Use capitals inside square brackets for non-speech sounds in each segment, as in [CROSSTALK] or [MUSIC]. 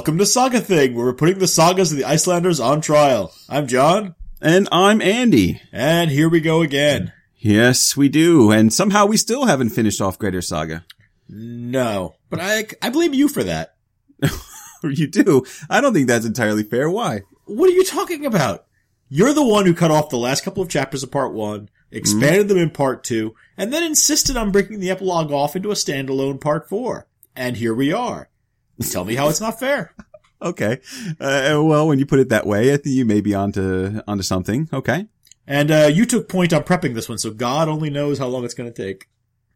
Welcome to Saga Thing, where we're putting the sagas of the Icelanders on trial. I'm John, And I'm Andy. and here we go again. Yes, we do. And somehow we still haven't finished off Grettir Saga. No, but I I blame you for that. [LAUGHS] You do. I don't think that's entirely fair. Why? What are you talking about? You're the one who cut off the last couple of chapters of part one, expanded them in part two, and then insisted on breaking the epilogue off into a standalone part four. And here we are. Tell me how it's not fair. [LAUGHS] Okay. Uh, well, when you put it that way, I think you may be onto, onto something. Okay. And uh, you took point on prepping this one, so God only knows how long it's going to take.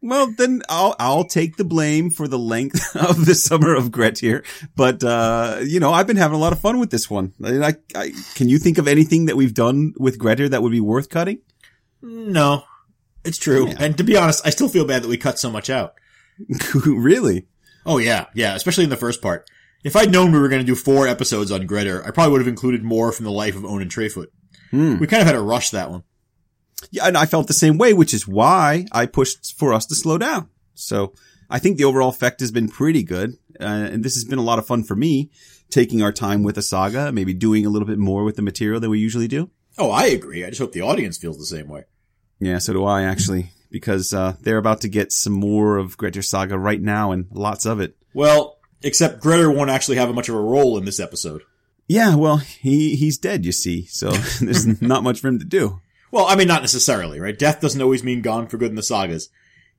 Well, then I'll, I'll take the blame for the length [LAUGHS] of the summer of Grettir. But, uh, you know, I've been having a lot of fun with this one. I, I, can you think of anything that we've done with Grettir that would be worth cutting? No, it's true. Yeah. And to be honest, I still feel bad that we cut so much out. [LAUGHS] really? Oh yeah, yeah, especially in the first part. If I'd known we were going to do four episodes on Grettir, I probably would have included more from the life of Onund Treefoot. Hmm. We kind of had to rush that one. Yeah, and I felt the same way, which is why I pushed for us to slow down. So I think the overall effect has been pretty good. Uh, and this has been a lot of fun for me, taking our time with a saga, maybe doing a little bit more with the material than we usually do. Oh, I agree. I just hope the audience feels the same way. Yeah, so do I actually, because, uh, they're about to get some more of Grettir Saga right now and lots of it. Well, except Grettir won't actually have much of a role in this episode. Yeah, well, he, he's dead, you see, so [LAUGHS] there's [LAUGHS] not much for him to do. Well, I mean, not necessarily, right? Death doesn't always mean gone for good in the sagas.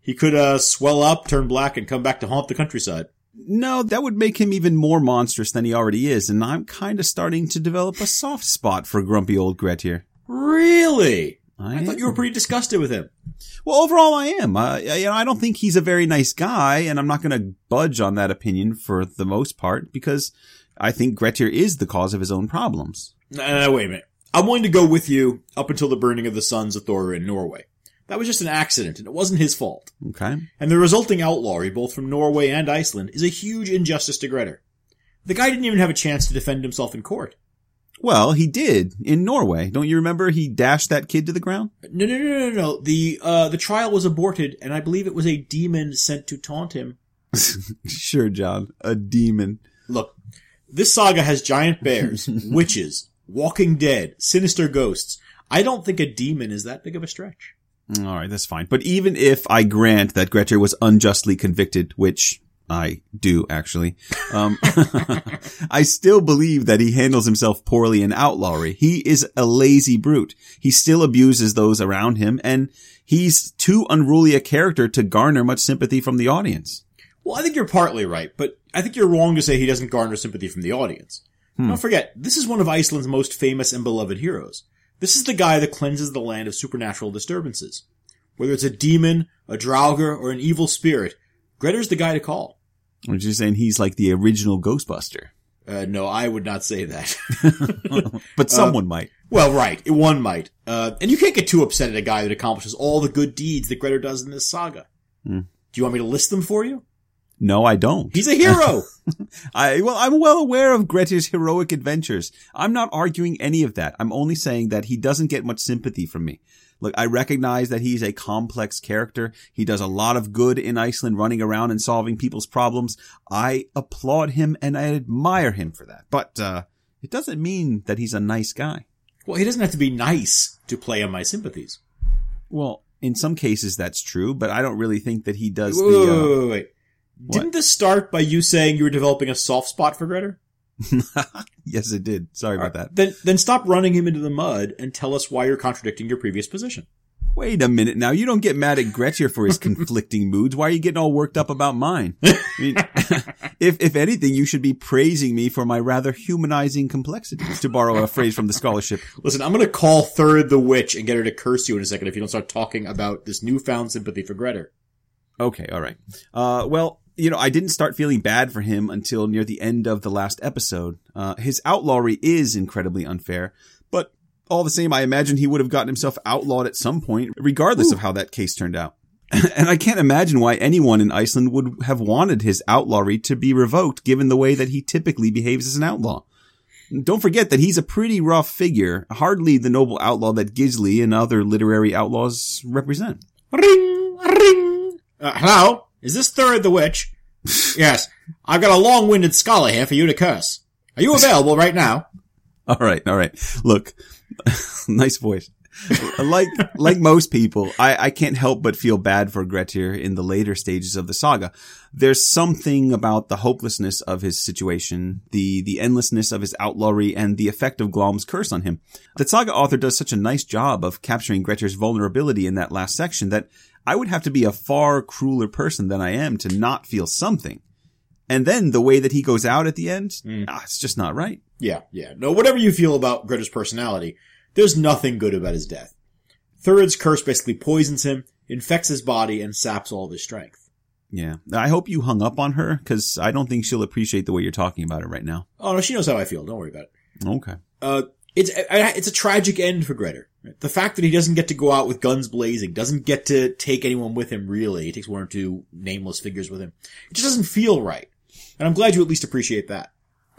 He could, uh, swell up, turn black, and come back to haunt the countryside. No, that would make him even more monstrous than he already is, and I'm kind of starting to develop a soft spot for grumpy old Grettir. Really? I, I thought you were pretty disgusted with him. Well, overall, I am. Uh, you know, I don't think he's a very nice guy, and I'm not going to budge on that opinion for the most part because I think Grettir is the cause of his own problems. No, no, wait a minute. I'm willing to go with you up until the burning of the sons of Thor in Norway. That was just an accident, and it wasn't his fault. Okay. And the resulting outlawry, both from Norway and Iceland, is a huge injustice to Grettir. The guy didn't even have a chance to defend himself in court. Well, he did in Norway. Don't you remember he dashed that kid to the ground? No, no, no, no, no. The, uh, the trial was aborted, and I believe it was a demon sent to taunt him. [LAUGHS] sure, John. A demon. Look, this saga has giant bears, [LAUGHS] witches, walking dead, sinister ghosts. I don't think a demon is that big of a stretch. All right, that's fine. But even if I grant that Grettir was unjustly convicted, which I do actually, um, [LAUGHS] I still believe that he handles himself poorly in outlawry. He is a lazy brute. He still abuses those around him, and he's too unruly a character to garner much sympathy from the audience. Well, I think you're partly right, but I think you're wrong to say he doesn't garner sympathy from the audience. Don't forget, this is one of Iceland's most famous and beloved heroes. This is the guy that cleanses the land of supernatural disturbances. Whether it's a demon, a draugr, or an evil spirit, Grettir's the guy to call. Which is saying he's like the original Ghostbuster. Uh, no, I would not say that. [LAUGHS] [LAUGHS] But someone might. well, right, one might. Uh, and you can't get too upset at a guy that accomplishes all the good deeds that Grettir does in this saga. Hmm. Do you want me to list them for you? No, I don't. He's a hero! [LAUGHS] I, well, I'm well aware of Grettir's heroic adventures. I'm not arguing any of that. I'm only saying that he doesn't get much sympathy from me. Look, I recognize that he's a complex character. He does a lot of good in Iceland running around and solving people's problems. I applaud him and I admire him for that. But, uh, it doesn't mean that he's a nice guy. well, he doesn't have to be nice to play on my sympathies. Well, in some cases that's true, but I don't really think that he does Wait, the, uh, wait, wait, wait. Didn't this start by you saying you were developing a soft spot for Grettir? [LAUGHS] yes, it did. Sorry about that. Then, then stop running him into the mud and tell us why you're contradicting your previous position. Wait a minute now. You don't get mad at Grettir for his [LAUGHS] conflicting moods. Why are you getting all worked up about mine? [LAUGHS] I mean, if, if anything, you should be praising me for my rather humanizing complexities, to borrow a phrase from the scholarship. Listen, I'm gonna call Thurid the witch and get her to curse you in a second if you don't start talking about this newfound sympathy for Grettir. Okay, all right. Uh, well, you know, I didn't start feeling bad for him until near the end of the last episode. Uh, his outlawry is incredibly unfair, but all the same, I imagine he would have gotten himself outlawed at some point, regardless of how that case turned out. [LAUGHS] and I can't imagine why anyone in Iceland would have wanted his outlawry to be revoked given the way that he typically behaves as an outlaw. Don't forget that he's a pretty rough figure, hardly the noble outlaw that Gisli and other literary outlaws represent. Ring, ring. Uh, hello? Is this Thurid the witch? [LAUGHS] yes, I've got a long-winded scholar here for you to curse. Are you available right now? [LAUGHS] All right, all right. Look, [LAUGHS] nice voice. like like most people, I, I can't help but feel bad for Grettir in the later stages of the saga. There's something about the hopelessness of his situation, the the endlessness of his outlawry, and the effect of Glom's curse on him. The saga author does such a nice job of capturing Grettir's vulnerability in that last section that I would have to be a far crueler person than I am to not feel something. And then the way that he goes out at the end, ah, it's just not right. Yeah, yeah. No, whatever you feel about Grettir's personality, there's nothing good about his death. Thurid's curse basically poisons him, infects his body, and saps all of his strength. Yeah. I hope you hung up on her because I don't think she'll appreciate the way you're talking about it right now. Oh no, she knows how I feel. Don't worry about it. Okay. Uh, it's it's a tragic end for Grettir. The fact that he doesn't get to go out with guns blazing, doesn't get to take anyone with him. Really, he takes one or two nameless figures with him. It just doesn't feel right. And I'm glad you at least appreciate that.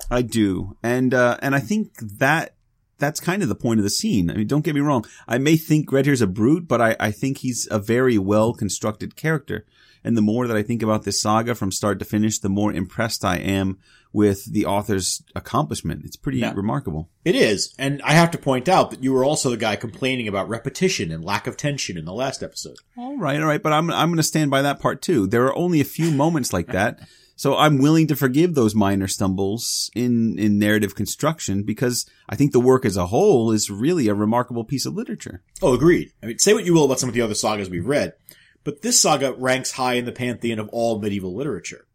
I do. And, uh, and I think that, that's kind of the point of the scene. I mean, don't get me wrong. I may think Grettir's a brute, but I, I think he's a very well constructed character. And the more that I think about this saga from start to finish, the more impressed I am with the author's accomplishment. It's pretty remarkable. It is, and I have to point out that you were also the guy complaining about repetition and lack of tension in the last episode. All right, all right, but I'm I'm going to stand by that part too. There are only a few moments like that, so I'm willing to forgive those minor stumbles in in narrative construction because I think the work as a whole is really a remarkable piece of literature. Oh, agreed. I mean, say what you will about some of the other sagas we've read, but this saga ranks high in the pantheon of all medieval literature.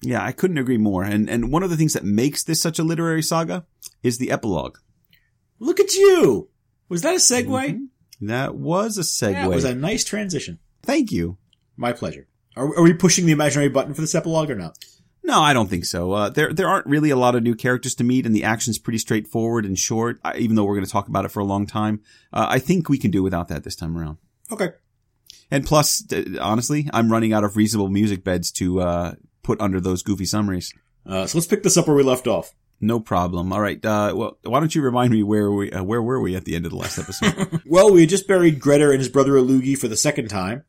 Yeah, I couldn't agree more. And and one of the things that makes this such a literary saga is the epilogue. Look at you! Was that a segue? Mm-hmm. That was a segue. That was a nice transition. Thank you. My pleasure. Are, are we pushing the imaginary button for this epilogue or not? No, I don't think so. Uh, there there aren't really a lot of new characters to meet, and the action's pretty straightforward and short. uh, Even though we're going to talk about it for a long time, uh, I think we can do without that this time around. Okay. And plus, honestly, I'm running out of reasonable music beds to uh, put under those goofy summaries. Uh, so let's pick this up where we left off. No problem. All right. Uh, well, why don't you remind me where we uh, where were we at the end of the last episode? [LAUGHS] Well, we had just buried Grettir and his brother Illugi for the second time,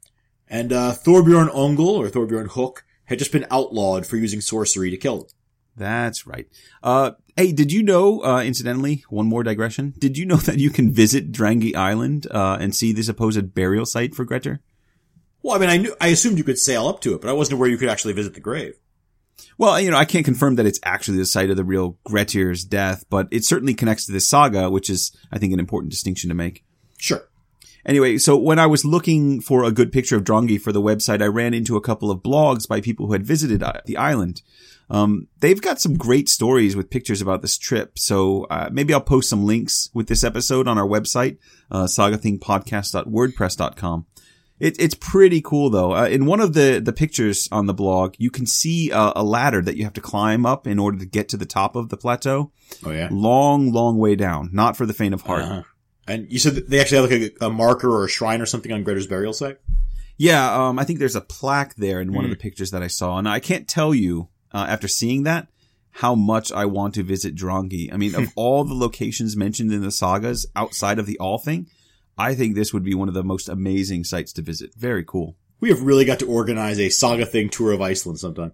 and uh, Thorbjorn Öngull, or Thorbjorn Hook, had just been outlawed for using sorcery to kill him. That's right. Uh, hey, did you know? Uh, incidentally, one more digression. Did you know [LAUGHS] that you can visit Drangey Island uh, and see the supposed burial site for Grettir? Well, I mean, I knew, I assumed you could sail up to it, but I wasn't aware you could actually visit the grave. Well, you know, I can't confirm that it's actually the site of the real Grettir's death, but it certainly connects to this saga, which is, I think, an important distinction to make. Sure. Anyway, so when I was looking for a good picture of Drangey for the website, I ran into a couple of blogs by people who had visited uh, the island. Um, they've got some great stories with pictures about this trip, so uh, maybe I'll post some links with this episode on our website, uh, sagathingpodcast.wordpress.com. It, it's pretty cool though. Uh, in one of the, the pictures on the blog, you can see a, a ladder that you have to climb up in order to get to the top of the plateau. Oh yeah. Long, long way down. Not for the faint of heart. Uh-huh. And you said that they actually have like a, a marker or a shrine or something on Grettir's burial site. Yeah, um, I think there's a plaque there in one of the pictures that I saw, and I can't tell you uh, after seeing that how much I want to visit Drangey. I mean, of [LAUGHS] all the locations mentioned in the sagas outside of the Althing, I think this would be one of the most amazing sites to visit. Very cool. We have really got to organize a saga thing tour of Iceland sometime.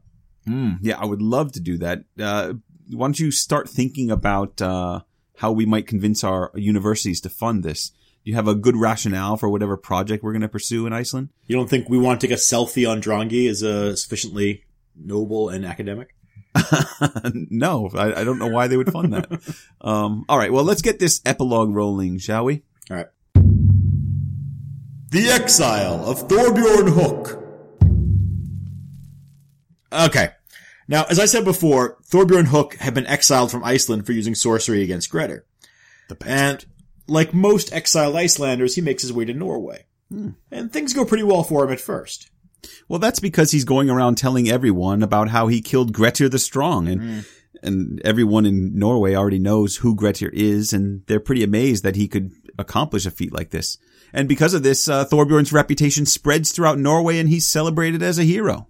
Mm, yeah, I would love to do that. Uh, why don't you start thinking about uh, how we might convince our universities to fund this? Do you have a good rationale for whatever project we're going to pursue in Iceland? You don't think we want to take a selfie on Drangey as a sufficiently noble and academic? [LAUGHS] no, I, I don't know why they would fund that. [LAUGHS] um, all right, well, let's get this epilogue rolling, shall we? All right. The Exile of Thorbjorn Hook. Okay. Now, as I said before, Thorbjorn Hook had been exiled from Iceland for using sorcery against Grettir. The And like most exiled Icelanders, he makes his way to Norway. And things go pretty well for him at first. Well, that's because he's going around telling everyone about how he killed Grettir the Strong, and Mm. and everyone in Norway already knows who Grettir is, and they're pretty amazed that he could accomplish a feat like this. And because of this, uh, Thorbjorn's reputation spreads throughout Norway, and he's celebrated as a hero.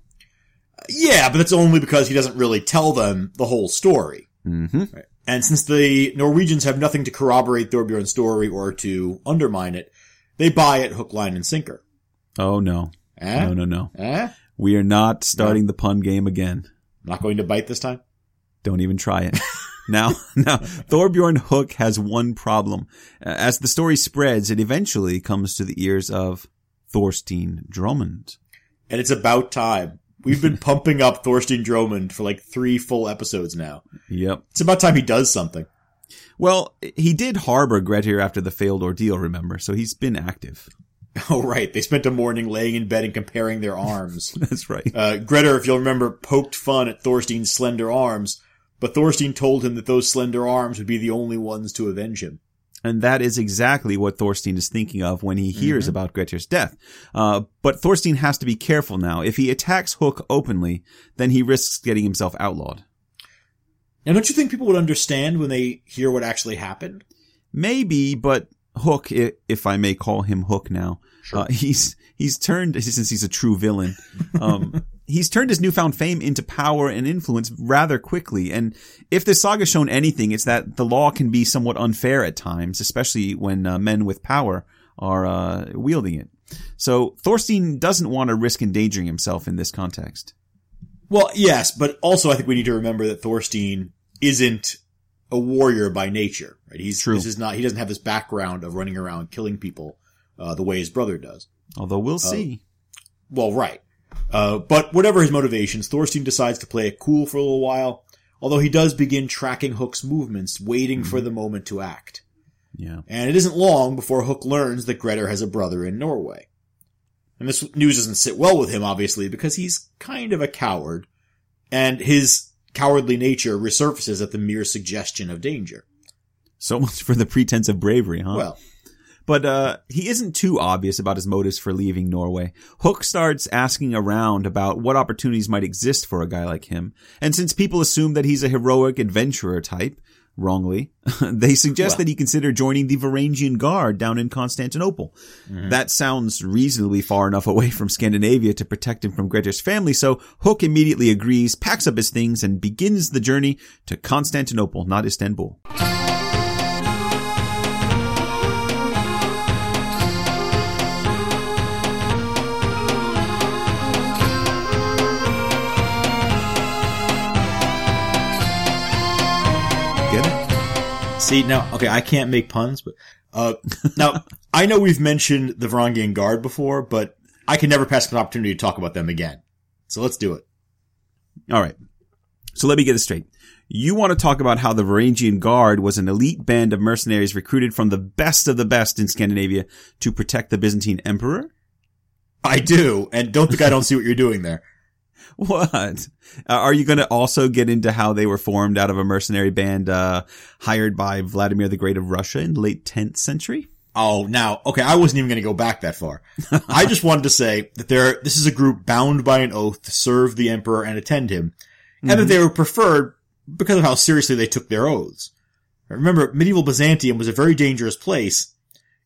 Yeah, but that's only because he doesn't really tell them the whole story. Mm-hmm. And since the Norwegians have nothing to corroborate Thorbjorn's story or to undermine it, they buy it hook, line, and sinker. Oh no, Eh? no, no, no. Eh? We are not starting the pun game again. Not going to bite this time? Don't even try it. [LAUGHS] now, [LAUGHS] now, Thorbjorn Hook has one problem. As the story spreads, it eventually comes to the ears of Thorstein Dromund. And it's about time. We've been [LAUGHS] pumping up Thorstein Dromund for like three full episodes now. Yep. It's about time he does something. Well, he did harbor Grettir after the failed ordeal, remember? So he's been active. [LAUGHS] Oh, right. They spent a morning laying in bed and comparing their arms. That's right. Uh, Grettir, if you'll remember, poked fun at Thorstein's slender arms, but Thorstein told him that those slender arms would be the only ones to avenge him. And that is exactly what Thorstein is thinking of when he hears mm-hmm. about Grettir's death. Uh, but Thorstein has to be careful now. If he attacks Hook openly, then he risks getting himself outlawed. Now, don't you think people would understand when they hear what actually happened? Maybe, but Hook, if I may call him Hook now, sure. uh, [LAUGHS] he's he's turned [LAUGHS] since he's a true villain. Um, [LAUGHS] he's turned his newfound fame into power and influence rather quickly. And if this saga's shown anything, it's that the law can be somewhat unfair at times, especially when uh, men with power are uh, wielding it. So Thorstein doesn't want to risk endangering himself in this context. Well, yes, but also I think we need to remember that Thorstein isn't a warrior by nature, right? He's True. This is not. He doesn't have this background of running around killing people uh, the way his brother does. Although we'll uh, see. Well, right. Uh, but whatever his motivations, Thorstein decides to play it cool for a little while. Although he does begin tracking Hook's movements, waiting mm-hmm. for the moment to act. Yeah. And it isn't long before Hook learns that Grettir has a brother in Norway. And this news doesn't sit well with him, obviously, because he's kind of a coward. And his cowardly nature resurfaces at the mere suggestion of danger. So much for the pretense of bravery, huh? Well, but uh, he isn't too obvious about his motives for leaving Norway. Hook starts asking around about what opportunities might exist for a guy like him. And since people assume that he's a heroic adventurer type, wrongly, [LAUGHS] they suggest well. that he consider joining the Varangian Guard down in Constantinople. Mm-hmm. That sounds reasonably far enough away from Scandinavia to protect him from Grettir's family, so Hook immediately agrees, packs up his things, and begins the journey to Constantinople, not Istanbul. See now, okay, I can't make puns, but uh, now I know we've mentioned the Varangian Guard before, but I can never pass an opportunity to talk about them again. So let's do it. All right. So let me get this straight. You want to talk about how the Varangian Guard was an elite band of mercenaries recruited from the best of the best in Scandinavia to protect the Byzantine emperor? I do, and don't think I don't see what you're doing there. [LAUGHS] What? Uh, are you going to also get into how they were formed out of a mercenary band uh, hired by Vladimir the Great of Russia in the late 10th century? Oh, now, okay, I wasn't even going to go back that far. [LAUGHS] I just wanted to say that there, this is a group bound by an oath to serve the emperor and attend him, and mm-hmm. that they were preferred because of how seriously they took their oaths. Remember, medieval Byzantium was a very dangerous place,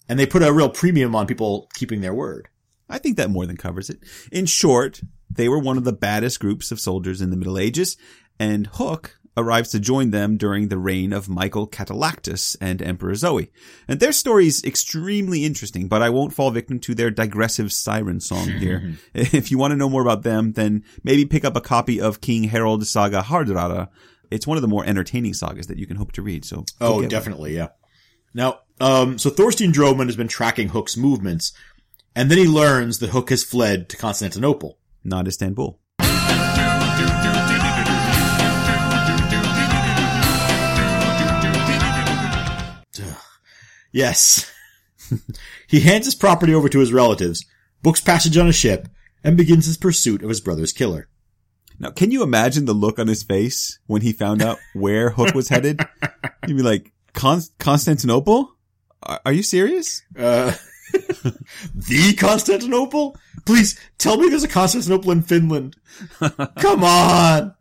and they put a real premium on people keeping their word. I think that more than covers it. In short, they were one of the baddest groups of soldiers in the Middle Ages, and Hook arrives to join them during the reign of Michael Catalactus and Emperor Zoe. And their story is extremely interesting, but I won't fall victim to their digressive siren song here. [LAUGHS] if you want to know more about them, then maybe pick up a copy of King Harold's saga Hardrada. It's one of the more entertaining sagas that you can hope to read. So, oh, definitely, one. yeah. Now, um, so Thorstein Dromund has been tracking Hook's movements, and then he learns that Hook has fled to Constantinople not Istanbul. Yes. [LAUGHS] he hands his property over to his relatives, books passage on a ship, and begins his pursuit of his brother's killer. Now, can you imagine the look on his face when he found out [LAUGHS] where Hook was headed? He'd be like, Con- Constantinople? Are, are you serious? Uh, the Constantinople? Please tell me there's a Constantinople in Finland. Come on.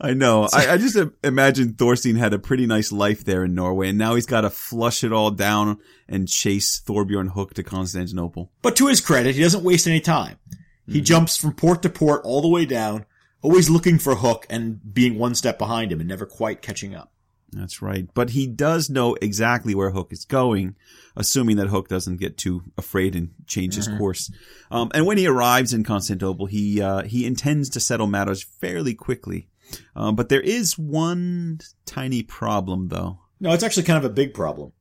I know. I, I, just imagine Thorstein had a pretty nice life there in Norway, and now he's got to flush it all down and chase Thorbjorn Hook to Constantinople. But to his credit, he doesn't waste any time. He mm-hmm. jumps from port to port all the way down, always looking for Hook and being one step behind him and never quite catching up. That's right. But he does know exactly where Hook is going, assuming that Hook doesn't get too afraid and change his course. Um, and when he arrives in Constantinople, he uh, he intends to settle matters fairly quickly. Um, but there is one tiny problem, though. No, it's actually kind of a big problem.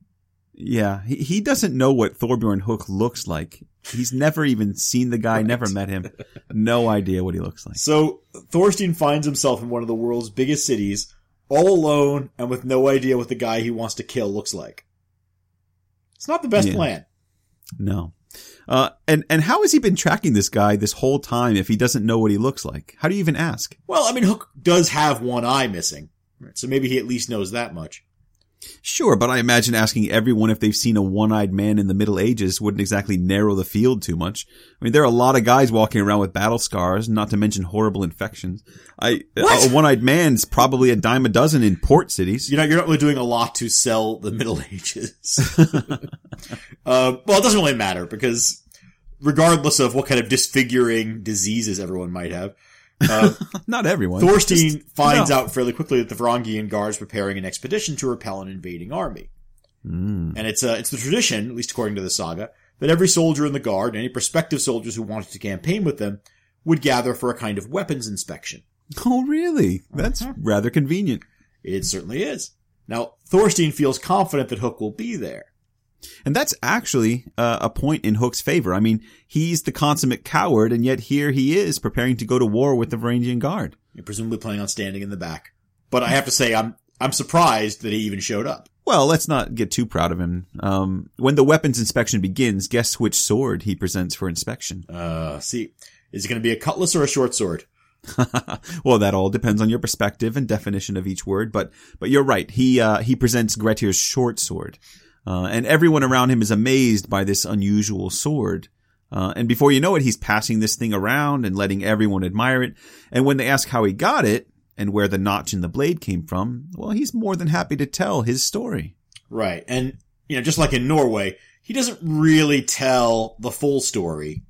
Yeah, he, he doesn't know what Thorbjorn Hook looks like. He's never even seen the guy, never met him. No idea what he looks like. So Thorstein finds himself in one of the world's biggest cities, all alone and with no idea what the guy he wants to kill looks like. It's not the best Yeah. plan. No. Uh, and, and how has he been tracking this guy this whole time if he doesn't know what he looks like? How do you even ask? Well, I mean, Hook does have one eye missing, right? so maybe he at least knows that much. Sure, but I imagine asking everyone if they've seen a one-eyed man in the Middle Ages wouldn't exactly narrow the field too much. I mean, there are a lot of guys walking around with battle scars, not to mention horrible infections. I, What? a one-eyed man's probably a dime a dozen in port cities. You know, you're not really doing a lot to sell the Middle [LAUGHS] Ages. uh, well, it doesn't really matter because regardless of what kind of disfiguring diseases everyone might have, uh, [LAUGHS] Not everyone. Thorstein Just- finds no. out fairly quickly that the Varangian guards preparing an expedition to repel an invading army. Mm. And it's uh, it's the tradition, at least according to the saga, that every soldier in the guard, and any prospective soldiers who wanted to campaign with them, would gather for a kind of weapons inspection. Oh, really? That's Uh-huh. rather convenient. It certainly is. Now, Thorstein feels confident that Hook will be there. And that's actually uh, a point in Hook's favor. I mean, he's the consummate coward, and yet here he is preparing to go to war with the Varangian Guard. You're presumably planning on standing in the back. But I have to say, I'm I'm surprised that he even showed up. Well, let's not get too proud of him. Um, when the weapons inspection begins, guess which sword he presents for inspection? Uh, see, is it going to be a cutlass or a short sword? [LAUGHS] well, that all depends on your perspective and definition of each word, but but you're right. He uh, he presents Grettir's short sword, uh, and everyone around him is amazed by this unusual sword. Uh, and before you know it, he's passing this thing around and letting everyone admire it. And when they ask how he got it and where the notch in the blade came from, well, he's more than happy to tell his story. Right. And, you know, just like in Norway, he doesn't really tell the full story.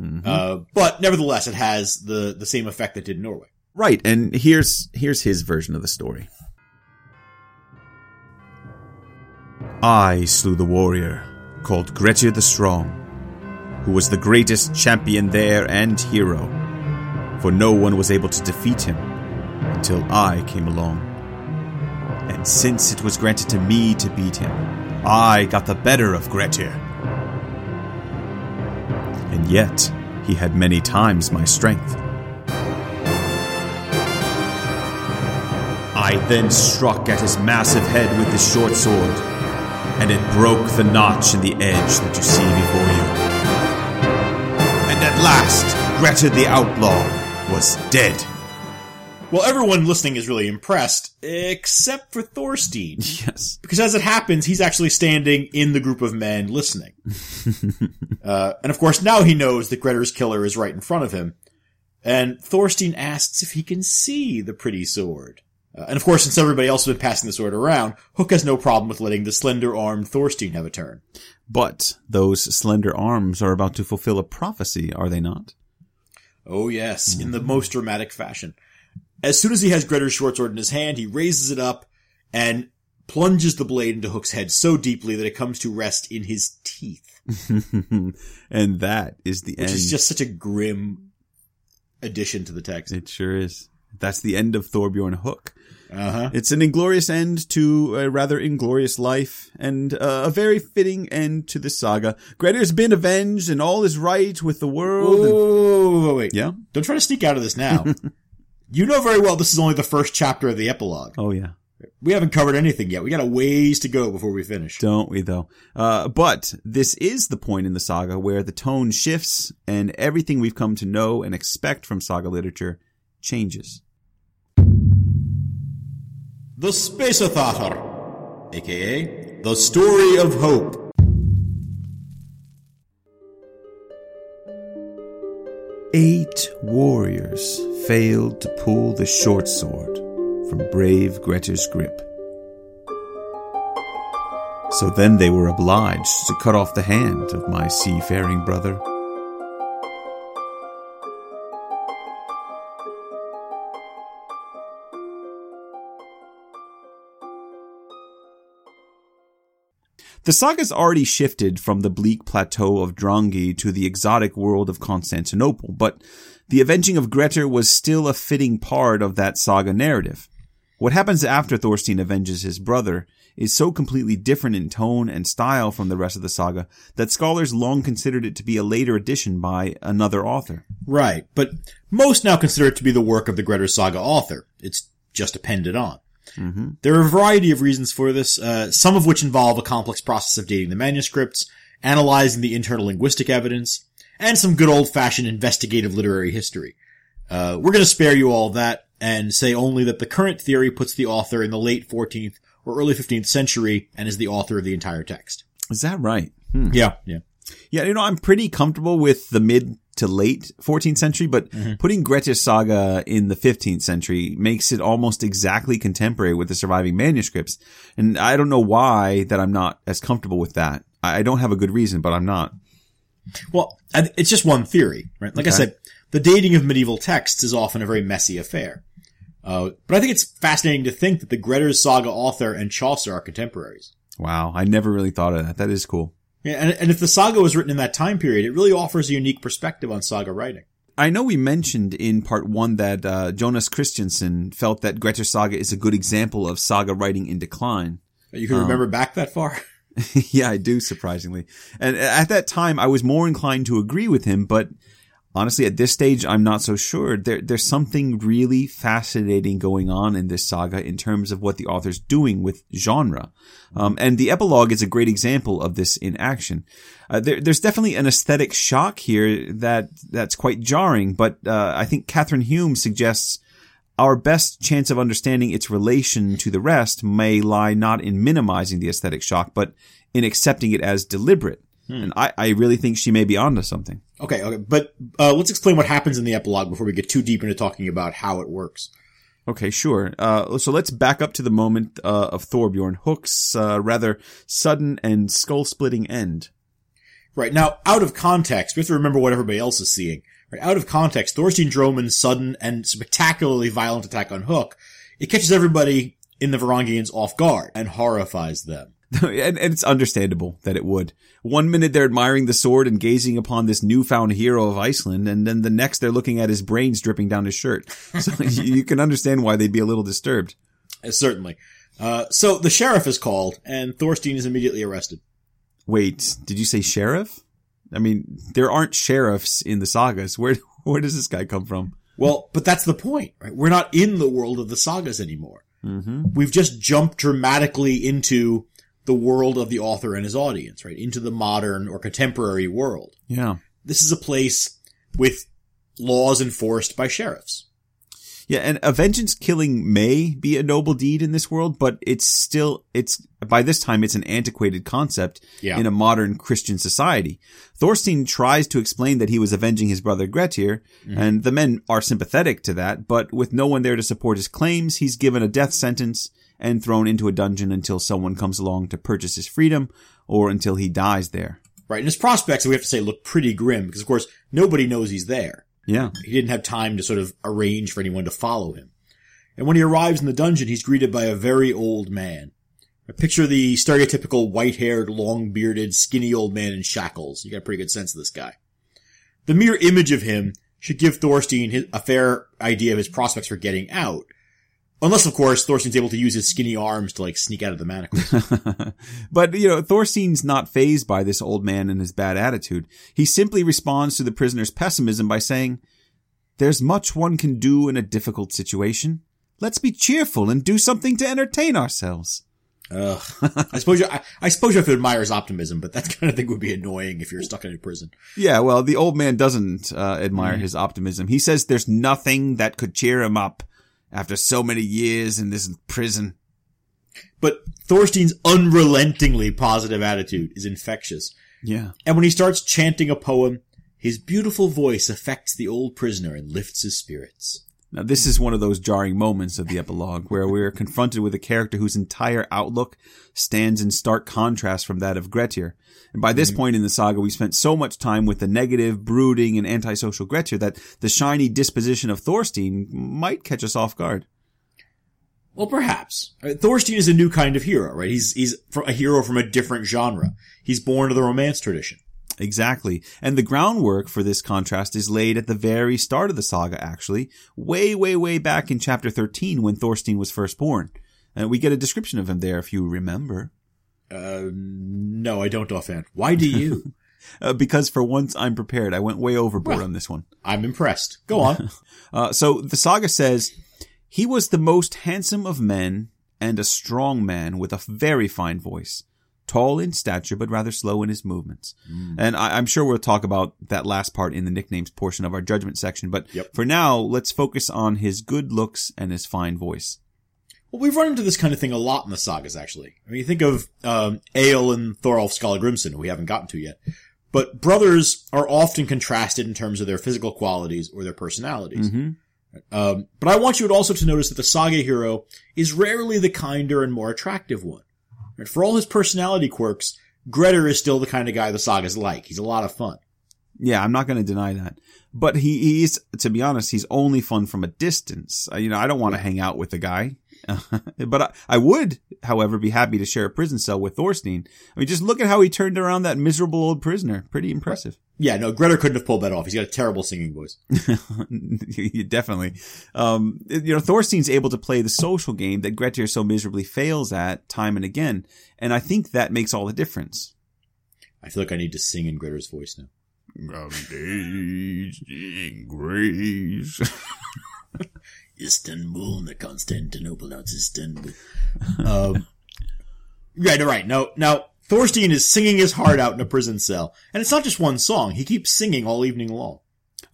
Mhm. Uh, but nevertheless, it has the, the same effect that did in Norway. Right, and here's here's his version of the story. I slew the warrior called Grettir the Strong, who was the greatest champion there and hero, for no one was able to defeat him until I came along. And since it was granted to me to beat him, I got the better of Grettir. And yet, he had many times my strength. I then struck at his massive head with the short sword, and it broke the notch in the edge that you see before you. And at last, Grettir the outlaw was dead. Well, everyone listening is really impressed, except for Thorstein. [LAUGHS] Yes. Because as it happens, he's actually standing in the group of men listening. [LAUGHS] uh, and of course, now he knows that Grettir's killer is right in front of him. And Thorstein asks if he can see the pretty sword. Uh, and of course, since everybody else has been passing the sword around, Hook has no problem with letting the slender-armed Thorstein have a turn. But those slender arms are about to fulfill a prophecy, are they not? Oh yes, in the most dramatic fashion. As soon as he has Grettir's short sword in his hand, he raises it up and plunges the blade into Hook's head so deeply that it comes to rest in his teeth. [LAUGHS] and that is the Which end. is just such a grim addition to the text. it sure is. That's the end of Thorbjorn Hook. Uh huh. It's an inglorious end to a rather inglorious life, and uh, a very fitting end to the saga. Grettir's been avenged, and all is right with the world. and- Oh, wait. yeah. Don't try to sneak out of this now. [LAUGHS] you know very well this is only the first chapter of the epilogue. Oh yeah. We haven't covered anything yet. We got a ways to go before we finish. Don't we though? Uh, but this is the point in the saga where the tone shifts and everything we've come to know and expect from saga literature changes. The Spesar Thattr, aka The Story of Hope. Eight warriors failed to pull the short sword from brave Grettir's grip. So then they were obliged to cut off the hand of my seafaring brother. The saga's already shifted from the bleak plateau of Drangey to the exotic world of Constantinople, but the avenging of Grettir was still a fitting part of that saga narrative. What happens after Thorstein avenges his brother is so completely different in tone and style from the rest of the saga that scholars long considered it to be a later addition by another author. Right, but most now consider it to be the work of the Grettir Saga author. It's just appended on. Mm-hmm. There are a variety of reasons for this, uh, some of which involve a complex process of dating the manuscripts, analyzing the internal linguistic evidence, and some good old-fashioned investigative literary history. Uh, we're going to spare you all that and say only that the current theory puts the author in the late 14th or early 15th century and is the author of the entire text. Is that right? Hmm. Yeah, yeah. Yeah, you know, I'm pretty comfortable with the mid to late 14th century, but putting Grettir's saga in the 15th century makes it almost exactly contemporary with the surviving manuscripts. And I don't know why that I'm not as comfortable with that. I don't have a good reason, but I'm not. Well, it's just one theory, right? Like I said, the dating of medieval texts is often a very messy affair. Uh, but I think it's fascinating to think that the Grettir's Saga author and Chaucer are contemporaries. Wow. I never really thought of that. That is cool. Yeah, and, and if the saga was written in that time period, it really offers a unique perspective on saga writing. I know we mentioned in part one that uh, Jonas Kristjansson felt that Grettir's saga is a good example of saga writing in decline. You can remember back that far? [LAUGHS] [LAUGHS] yeah, I do, surprisingly. And at that time, I was more inclined to agree with him, but honestly, at this stage, I'm not so sure. There, there's something really fascinating going on in this saga in terms of what the author's doing with genre. Um, and the epilogue is a great example of this in action. Uh, there, there's definitely an aesthetic shock here that, that's quite jarring, but, uh, I think Kathryn Hume suggests our best chance of understanding its relation to the rest may lie not in minimizing the aesthetic shock, but in accepting it as deliberate. And I, I really think she may be onto something. Okay, okay, but uh, let's explain what happens in the epilogue before we get too deep into talking about how it works. Okay, sure. Uh, so let's back up to the moment uh, of Thorbjorn Hook's uh, rather sudden and skull-splitting end. Right, now, out of context, we have to remember what everybody else is seeing. Right, out of context, Thorstein Dromund's sudden and spectacularly violent attack on Hook, it catches everybody in the Varangians off guard and horrifies them. [LAUGHS] and, and it's understandable that it would. One minute they're admiring the sword and gazing upon this newfound hero of Iceland, and then the next they're looking at his brains dripping down his shirt. [LAUGHS] So you you can understand why they'd be a little disturbed. Uh, certainly. Uh, so the sheriff is called, and Thorstein is immediately arrested. Wait, did you say sheriff? I mean, there aren't sheriffs in the sagas. Where where does this guy come from? Well, but that's the point, right? We're not in the world of the sagas anymore. Mm-hmm. We've just jumped dramatically into the world of the author and his audience, right? Into the modern or contemporary world. Yeah. This is a place with laws enforced by sheriffs. Yeah, and a vengeance killing may be a noble deed in this world, but it's still, it's, by this time, it's an antiquated concept Yeah. in a modern Christian society. Thorstein tries to explain that he was avenging his brother Grettir, mm-hmm. and the men are sympathetic to that, but with no one there to support his claims, he's given a death sentence and thrown into a dungeon until someone comes along to purchase his freedom, or until he dies there. Right. And his prospects, we have to say, look pretty grim because, of course, nobody knows he's there. Yeah. He didn't have time to sort of arrange for anyone to follow him. And when he arrives in the dungeon, he's greeted by a very old man. I Picture the stereotypical white-haired, long-bearded, skinny old man in shackles. You got a pretty good sense of this guy. The mere image of him should give Thorstein his, a fair idea of his prospects for getting out. Unless, of course, Thorstein's able to use his skinny arms to, like, sneak out of the manacles. [LAUGHS] but, you know, Thorstein's not phased by this old man and his bad attitude. He simply responds to the prisoner's pessimism by saying, There's much one can do in a difficult situation. Let's be cheerful and do something to entertain ourselves. Ugh. I suppose you, I, I suppose you have to admire his optimism, but that kind of thing would be annoying if you're stuck in a prison. Yeah, well, the old man doesn't uh, admire his optimism. He says there's nothing that could cheer him up after so many years in this prison. But Thorstein's unrelentingly positive attitude is infectious. Yeah. And when he starts chanting a poem, his beautiful voice affects the old prisoner and lifts his spirits. Now, this is one of those jarring moments of the epilogue where we're confronted with a character whose entire outlook stands in stark contrast from that of Grettir. And by this mm-hmm. point in the saga, we spent so much time with the negative, brooding, and antisocial Grettir that the shiny disposition of Thorstein might catch us off guard. Well, perhaps. Thorstein is a new kind of hero, right? He's, he's a hero from a different genre. He's born to the romance tradition. Exactly. And the groundwork for this contrast is laid at the very start of the saga, actually, way, way, way back in chapter 13 when Thorstein was first born. And we get a description of him there if you remember. Uh, no, I don't offhand. Why do you? [LAUGHS] uh, because for once I'm prepared. I went way overboard Well, on this one. I'm impressed. Go on. [LAUGHS] Uh, so the saga says, he was the most handsome of men and a strong man with a very fine voice. Tall in stature, but rather slow in his movements. And I, I'm sure we'll talk about that last part in the nicknames portion of our judgment section. But Yep. for now, let's focus on his good looks and his fine voice. Well, we've run into this kind of thing a lot in the sagas, actually. I mean, you think of um, Egil and Thorolf Skallagrimson, who we haven't gotten to yet. But brothers are often contrasted in terms of their physical qualities or their personalities. Um, but I want you also to notice that the saga hero is rarely the kinder and more attractive one. For all his personality quirks, Grettir is still the kind of guy the sagas like. He's a lot of fun. Yeah, I'm not going to deny that. But he, he's, to be honest, he's only fun from a distance. Uh, You know, I don't want to hang out with the guy. [LAUGHS] but I, I would, however, be happy to share a prison cell with Thorstein. I mean, just look at how he turned around that miserable old prisoner. Pretty impressive. Yeah, no, Grettir couldn't have pulled that off. He's got a terrible singing voice. [LAUGHS] Definitely. Um, you know, Thorstein's able to play the social game that Grettir so miserably fails at time and again. And I think that makes all the difference. I feel like I need to sing in Grettir's voice now. Amazing grace. [LAUGHS] Istanbul, the Constantinople, now it's Istanbul. um, [LAUGHS] right, right. Now, now, Thorstein is singing his heart out in a prison cell. And it's not just one song. He keeps singing all evening long.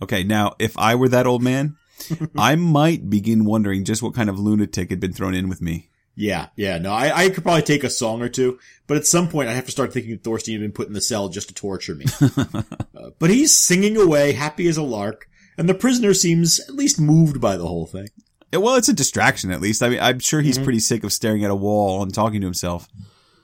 Okay, now, if I were that old man, [LAUGHS] I might begin wondering just what kind of lunatic had been thrown in with me. Yeah, yeah, no, I, I could probably take a song or two, but at some point I have to start thinking Thorstein had been put in the cell just to torture me. [LAUGHS] uh, but he's singing away, happy as a lark, and the prisoner seems at least moved by the whole thing. Well, it's a distraction at least. I mean, I'm sure he's mm-hmm. pretty sick of staring at a wall and talking to himself.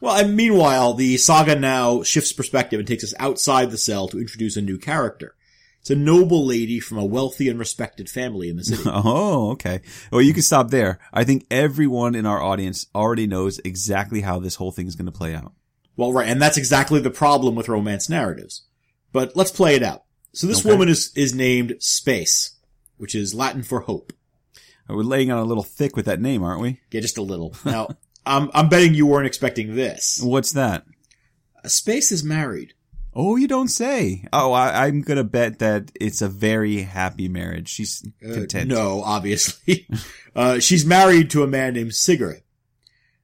Well, and meanwhile, the saga now shifts perspective and takes us outside the cell to introduce a new character. It's a noble lady from a wealthy and respected family in the city. [LAUGHS] Oh, okay. Well, you can stop there. I think everyone in our audience already knows exactly how this whole thing is going to play out. well, right, and that's exactly the problem with romance narratives. But let's play it out. So this Okay. woman is, is named Spes, which is Latin for hope. We're laying on a little thick with that name, aren't we? Yeah, just a little. Now, [LAUGHS] I'm, I'm betting you weren't expecting this. What's that? Spes is married. Oh, you don't say. Oh, I, I'm gonna bet that it's a very happy marriage. She's Uh, content. no, obviously. [LAUGHS] uh, she's married to a man named Sigurd.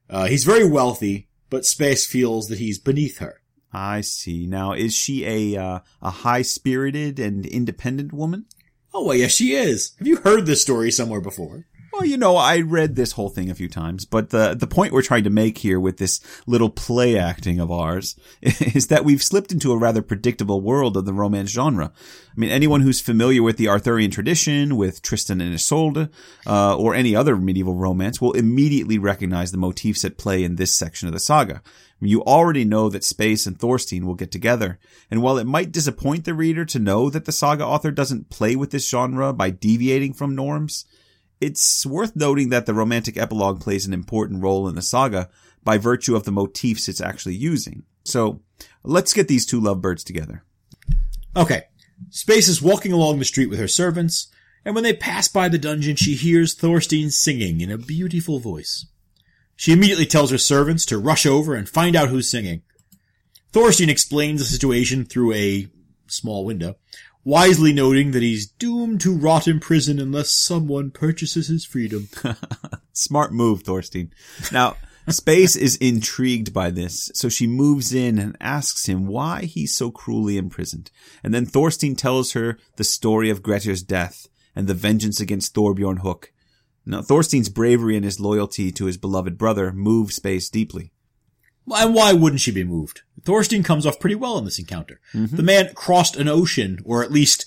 Uh, he's very wealthy, but Spes feels that he's beneath her. I see. Now, is she a uh, a high spirited and independent woman? Oh, well, yes, she is. Have you heard this story somewhere before? Well, you know, I read this whole thing a few times, but the the point we're trying to make here with this little play acting of ours [LAUGHS] is that we've slipped into a rather predictable world of the romance genre. I mean, anyone who's familiar with the Arthurian tradition, with Tristan and Isolde, uh, or any other medieval romance, will immediately recognize the motifs at play in this section of the saga. You already know that Spes and Thorstein will get together, and while it might disappoint the reader to know that the saga author doesn't play with this genre by deviating from norms, it's worth noting that the romantic epilogue plays an important role in the saga by virtue of the motifs it's actually using. So, let's get these two lovebirds together. Okay. Spes is walking along the street with her servants, and when they pass by the dungeon, she hears Thorstein singing in a beautiful voice. She immediately tells her servants to rush over and find out who's singing. Thorstein explains the situation through a small window, wisely noting that he's doomed to rot in prison unless someone purchases his freedom. [LAUGHS] Smart move, Thorstein. Now, Spes is intrigued by this, so she moves in and asks him why he's so cruelly imprisoned. And then Thorstein tells her the story of Grettir's death and the vengeance against Thorbjorn Hook. Now, Thorstein's bravery and his loyalty to his beloved brother move Spes deeply. And why wouldn't she be moved? Thorstein comes off pretty well in this encounter. Mm-hmm. The man crossed an ocean, or at least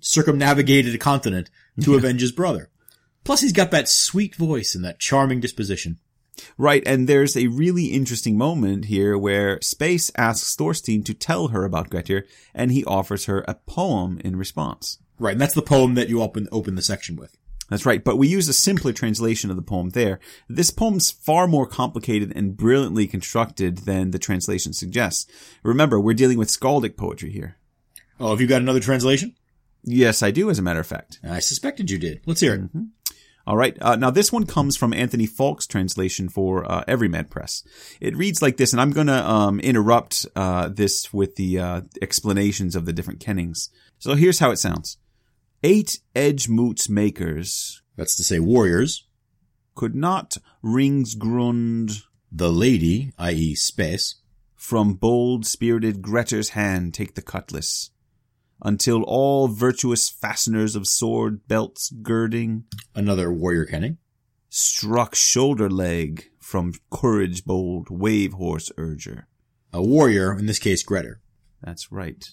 circumnavigated a continent, to avenge his brother. Plus he's got that sweet voice and that charming disposition. Right, and there's a really interesting moment here where Spes asks Thorstein to tell her about Grettir, and he offers her a poem in response. Right, and that's the poem that you open, open the section with. That's right, but we use a simpler translation of the poem there. This poem's far more complicated and brilliantly constructed than the translation suggests. Remember, we're dealing with skaldic poetry here. Oh, have you got another translation? Yes, I do, as a matter of fact. I suspected you did. Let's hear it. Mm-hmm. All right. Uh, now this one comes from Anthony Faulkes' translation for uh, Everyman Press. It reads like this, and I'm going to um, interrupt uh, this with the uh, explanations of the different kennings. So here's how it sounds: Eight edge moots makers. That's to say, warriors. Could not ringsgrund. The lady, i.e., space. From bold spirited Grettir's hand take the cutlass until all virtuous fasteners of sword belts girding another warrior kenning struck shoulder leg from courage bold wave horse urger a warrior in this case Grettir that's right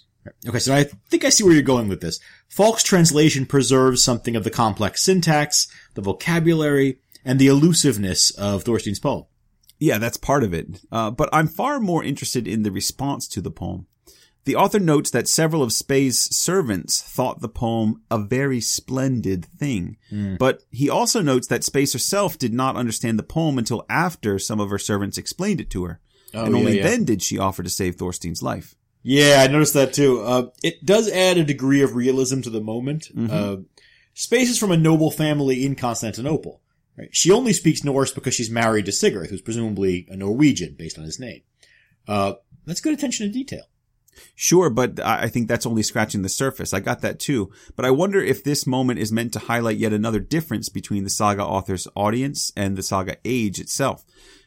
okay so i think i see where you're going with this Faulkes' translation preserves something of the complex syntax the vocabulary and the elusiveness of thorstein's poem yeah that's part of it uh, but i'm far more interested in the response to the poem the author notes that several of Spes' servants thought the poem a very splendid thing. Mm. But he also notes that Spey herself did not understand the poem until after some of her servants explained it to her. Oh, and yeah, only yeah. then did she offer to save Thorstein's life. Yeah, I noticed that too. Uh, it does add a degree of realism to the moment. Mm-hmm. Uh, Spes is from a noble family in Constantinople. Right? She only speaks Norse because she's married to Sigurd, who's presumably a Norwegian based on his name. Uh, that's good attention to detail. Sure, but I think that's only scratching the surface. I got that too. But I wonder if this moment is meant to highlight yet another difference between the saga author's audience and the saga age itself.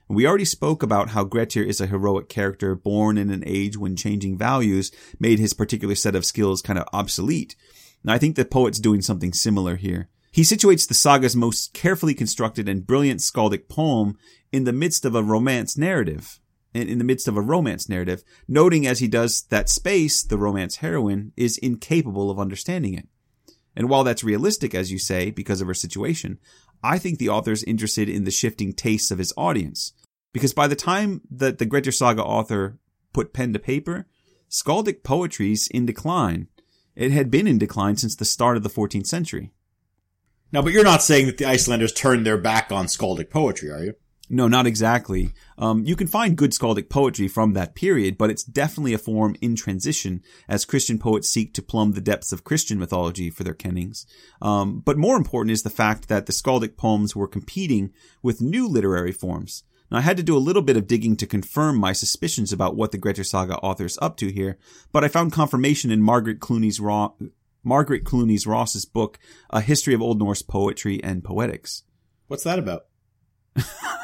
We already spoke about how Grettir is a heroic character born in an age when changing values made his particular set of skills kind of obsolete. Now I think the poet's doing something similar here. He situates the saga's most carefully constructed and brilliant skaldic poem in the midst of a romance narrative in the midst of a romance narrative, noting as he does that Spes, the romance heroine, is incapable of understanding it. And while that's realistic, as you say, because of her situation, I think the author's interested in the shifting tastes of his audience. Because by the time that the Grettir Saga author put pen to paper, skaldic poetry's in decline. It had been in decline since the start of the 14th century. Now, but you're not saying that the Icelanders turned their back on skaldic poetry, are you? No, not exactly. Um, you can find good skaldic poetry from that period, but it's definitely a form in transition as Christian poets seek to plumb the depths of Christian mythology for their kennings. Um, but more important is the fact that the skaldic poems were competing with new literary forms. Now, I had to do a little bit of digging to confirm my suspicions about what the Grettir Saga author's up to here, but I found confirmation in Margaret Clunies Margaret Clunies Ross's book, A History of Old Norse Poetry and Poetics. What's that about? [LAUGHS]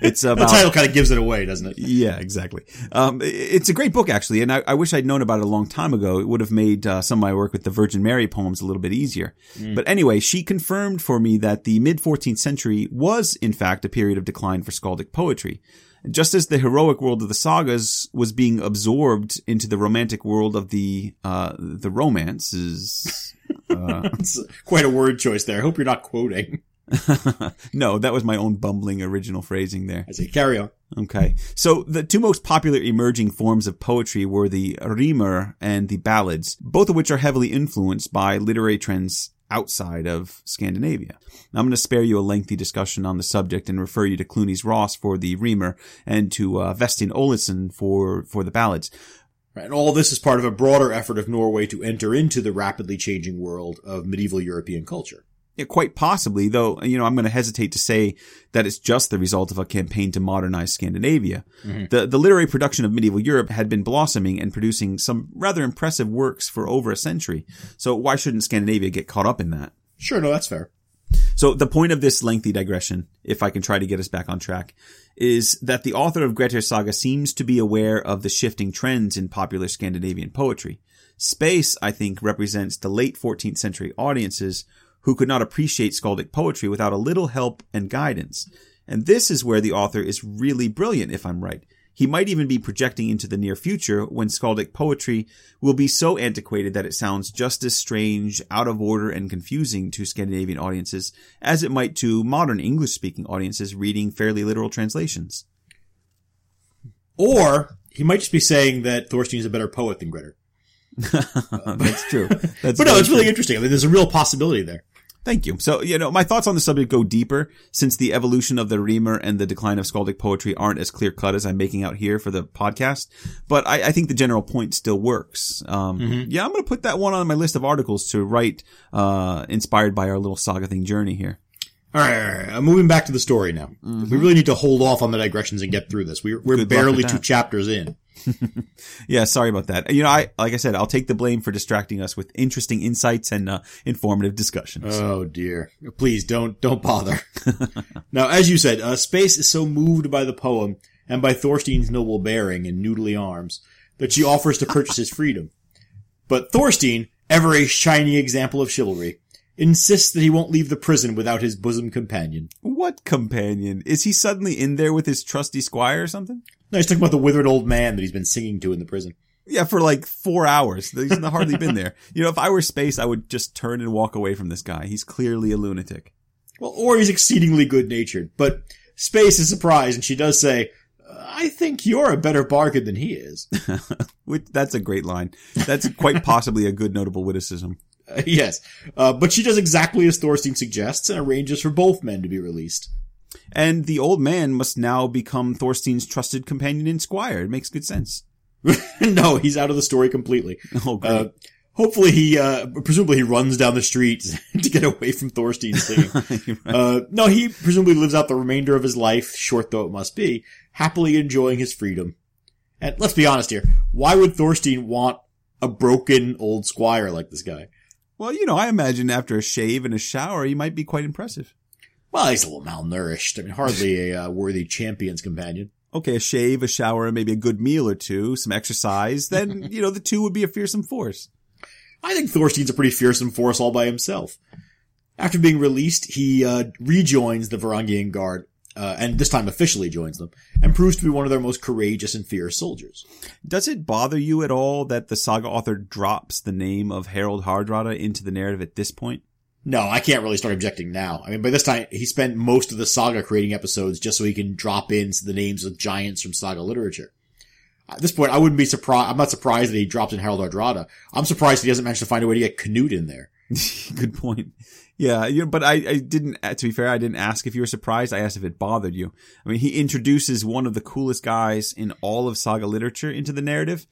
It's about the title kind of gives it away, doesn't it? Yeah, exactly. Um, it's a great book actually, and I, I, wish I'd known about it a long time ago. It would have made uh, some of my work with the Virgin Mary poems a little bit easier. Mm. But anyway, she confirmed for me that the mid 14th century was in fact a period of decline for skaldic poetry. Just as the heroic world of the sagas was being absorbed into the romantic world of the uh, the romances. Uh, [LAUGHS] quite a word choice there. I hope you're not quoting. [LAUGHS] no, that was my own bumbling original phrasing there. I say carry on. Okay. So the two most popular emerging forms of poetry were the rimur and the ballads, both of which are heavily influenced by literary trends outside of Scandinavia. Now, I'm going to spare you a lengthy discussion on the subject and refer you to Clunies Ross for the rimur and to uh, Vésteinn Ólason for, for the ballads. And all this is part of a broader effort of Norway to enter into the rapidly changing world of medieval European culture. Yeah, quite possibly, though, you know, I'm going to hesitate to say that it's just the result of a campaign to modernize Scandinavia. Mm-hmm. The, the literary production of medieval Europe had been blossoming and producing some rather impressive works for over a century. So why shouldn't Scandinavia get caught up in that? Sure, no, that's fair. So the point of this lengthy digression, if I can try to get us back on track, is that the author of Grettir Saga seems to be aware of the shifting trends in popular Scandinavian poetry. Spes, I think, represents the late 14th century audiences who could not appreciate skaldic poetry without a little help and guidance. And this is where the author is really brilliant, if I'm right. He might even be projecting into the near future when skaldic poetry will be so antiquated that it sounds just as strange, out of order, and confusing to Scandinavian audiences as it might to modern English speaking audiences reading fairly literal translations. Or he might just be saying that Thorstein is a better poet than Grettir. [LAUGHS] That's true. [LAUGHS] That's but no, it's really interesting. I mean, there's a real possibility there. Thank you. So, you know, my thoughts on the subject go deeper since the evolution of the rimur and the decline of skaldic poetry aren't as clear cut as I'm making out here for the podcast. But I, I think the general point still works. Um, Mm-hmm. yeah, I'm going to put that one on my list of articles to write, uh, inspired by our little saga thing journey here. All right, all right, right. moving back to the story now. We really need to hold off on the digressions and get through this. We're, we're Good barely two chapters in. [LAUGHS] Yeah, sorry about that. You know, I, like I said, I'll take the blame for distracting us with interesting insights and, uh, informative discussions. Oh dear. Please don't, don't bother. [LAUGHS] now, as you said, uh, Spes is so moved by the poem and by Thorstein's noble bearing and noodly arms that she offers to purchase his freedom. But Thorstein, ever a shiny example of chivalry, insists that he won't leave the prison without his bosom companion. what companion? Is he suddenly in there with his trusty squire or something? No, he's talking about the withered old man that he's been singing to in the prison. Yeah, for like four hours. He's hardly been there. [LAUGHS] You know, if I were Spes, I would just turn and walk away from this guy. He's clearly a lunatic. Well, or he's exceedingly good natured. But Spes is surprised and she does say, I think you're a better bargain than he is. [LAUGHS] Which, that's a great line. That's quite possibly a good notable witticism. Uh, [LAUGHS] yes. Uh, but she does exactly as Thorstein suggests and arranges for both men to be released. And the old man must now become Thorstein's trusted companion and squire. It makes good sense. [LAUGHS] no, he's out of the story completely. Oh, great. Uh, hopefully he, uh, presumably he runs down the street [LAUGHS] to get away from Thorstein singing. [LAUGHS] Right. Uh, no, he presumably lives out the remainder of his life, short though it must be, happily enjoying his freedom. And let's be honest here, why would Thorstein want a broken old squire like this guy? well, you know, I imagine after a shave and a shower, he might be quite impressive. Well, he's a little malnourished. I mean, hardly a uh, worthy champion's companion. Okay, a shave, a shower, and maybe a good meal or two, some exercise, then, [LAUGHS] you know, the two would be a fearsome force. I think Thorstein's a pretty fearsome force all by himself. After being released, he uh, rejoins the Varangian Guard, uh, and this time officially joins them, and proves to be one of their most courageous and fierce soldiers. Does it bother you at all that the saga author drops the name of Harold Hardrada into the narrative at this point? No, I can't really start objecting now. I mean, by this time, he spent most of the saga creating episodes just so he can drop in the names of giants from saga literature. At this point, I wouldn't be surprised. I'm not surprised that he dropped in Harold Hardrada. I'm surprised he doesn't manage to find a way to get Canute in there. [LAUGHS] Good point. Yeah, you know, but I, I didn't, uh, to be fair, I didn't ask if you were surprised. I asked if it bothered you. I mean, he introduces one of the coolest guys in all of saga literature into the narrative.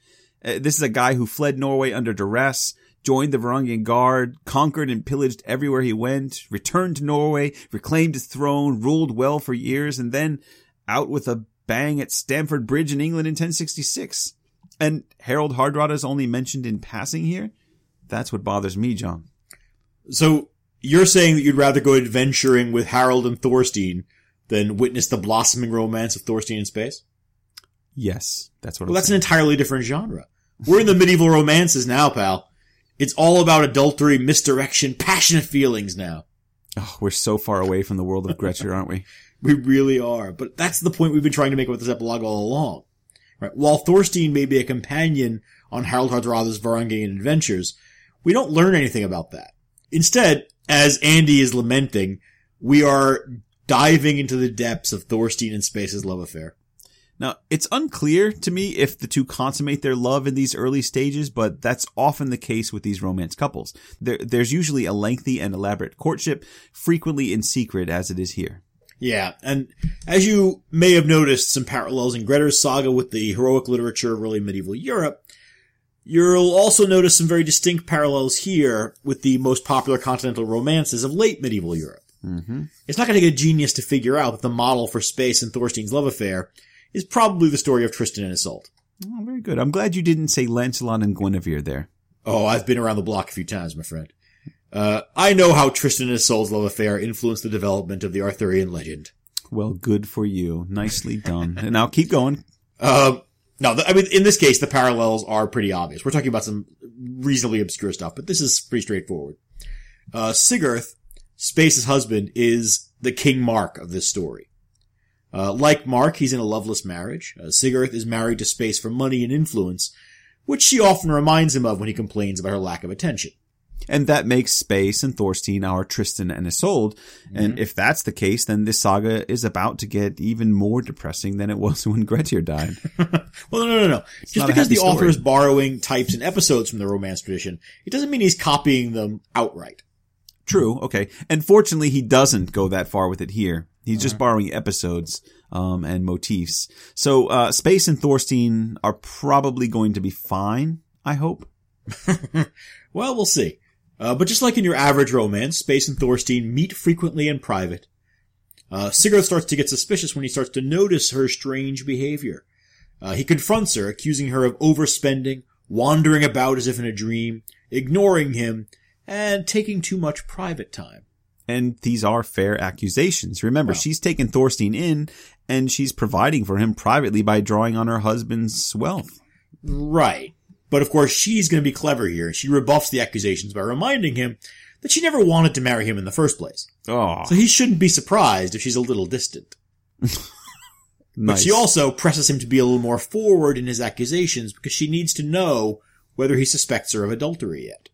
Uh, this is a guy who fled Norway under duress, joined the Varangian Guard, conquered and pillaged everywhere he went, returned to Norway, reclaimed his throne, ruled well for years, and then out with a bang at Stamford Bridge in England in 1066. And Harold Hardrada is only mentioned in passing here? That's what bothers me, John. So you're saying that you'd rather go adventuring with Harold and Thorstein than witness the blossoming romance of Thorstein in Spes? Yes, that's what Well, I'm that's an entirely different genre. We're in the medieval romances now, pal. It's all about adultery, misdirection, passionate feelings now. Oh, we're so far away from the world of Grettir, aren't we? [LAUGHS] We really are. But that's the point we've been trying to make with this epilogue all along. Right? While Thorstein may be a companion on Harold Hardrada's Varangian adventures, we don't learn anything about that. Instead, as Andy is lamenting, we are diving into the depths of Thorstein and Spes's love affair. Now, it's unclear to me if the two consummate their love in these early stages, but that's often the case with these romance couples. There, there's usually a lengthy and elaborate courtship, frequently in secret as it is here. Yeah, and as you may have noticed some parallels in Grettir's saga with the heroic literature of early medieval Europe, you'll also notice some very distinct parallels here with the most popular continental romances of late medieval Europe. Mm-hmm. It's not going to take a genius to figure out that the model for Spes and Thorstein's love affair is probably the story of Tristan and Isolde. Oh, very good. I'm glad you didn't say Lancelot and Guinevere there. Oh, I've been around the block a few times, my friend. Uh, I know how Tristan and Isolde's love affair influenced the development of the Arthurian legend. Well, good for you. Nicely done. and [LAUGHS] now keep going. Um, no, I mean, in this case, the parallels are pretty obvious. We're talking about some reasonably obscure stuff, but this is pretty straightforward. Uh, Sigurth, Spes's husband, is the King Mark of this story. Uh, like Mark, he's in a loveless marriage. Uh, Sigurth is married to Spes for money and influence, which she often reminds him of when he complains about her lack of attention. And that makes Spes and Thorstein our Tristan and Isolde. And if that's the case, then this saga is about to get even more depressing than it was [LAUGHS] when Grettir died. [LAUGHS] Well, no, no, no, no. Just because the author is borrowing types and episodes from the Romance tradition, it doesn't mean he's copying them outright. True. Okay. And fortunately, he doesn't go that far with it here. He's just borrowing episodes, um, and motifs. So, uh, Spes and Thorstein are probably going to be fine. I hope. [LAUGHS] Well, we'll see. Uh, but just like in your average romance, Spes and Thorstein meet frequently in private. Uh, Sigurd starts to get suspicious when he starts to notice her strange behavior. Uh, he confronts her, accusing her of overspending, wandering about as if in a dream, ignoring him, and taking too much private time. And these are fair accusations. Remember, Well. she's taken Thorstein in and she's providing for him privately by drawing on her husband's wealth. Right. But of course, she's going to be clever here. She rebuffs the accusations by reminding him that she never wanted to marry him in the first place. Oh, So he shouldn't be surprised if she's a little distant. [LAUGHS] But she also presses him to be a little more forward in his accusations because she needs to know whether he suspects her of adultery yet.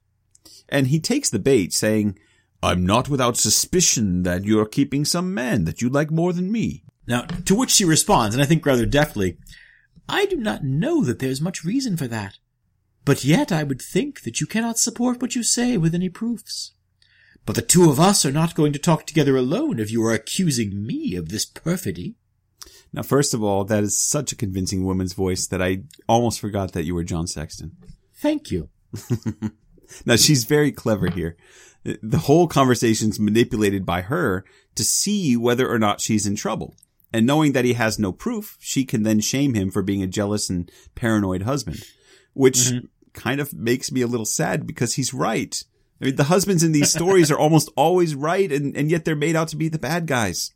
and he takes the bait, saying, I'm not without suspicion that you're keeping some man that you like more than me. Now, to which she responds, and I think rather deftly, I do not know that there's much reason for that. But yet I would think that you cannot support what you say with any proofs. But the two of us are not going to talk together alone if you are accusing me of this perfidy. Now, first of all, that is such a convincing woman's voice that I almost forgot that you were John Sexton. Thank you. [LAUGHS] Now, she's very clever here. The whole conversation's manipulated by her to see whether or not she's in trouble. And knowing that he has no proof, she can then shame him for being a jealous and paranoid husband, which mm-hmm. kind of makes me a little sad because he's right. I mean, the husbands in these stories are almost always right, and, and yet they're made out to be the bad guys.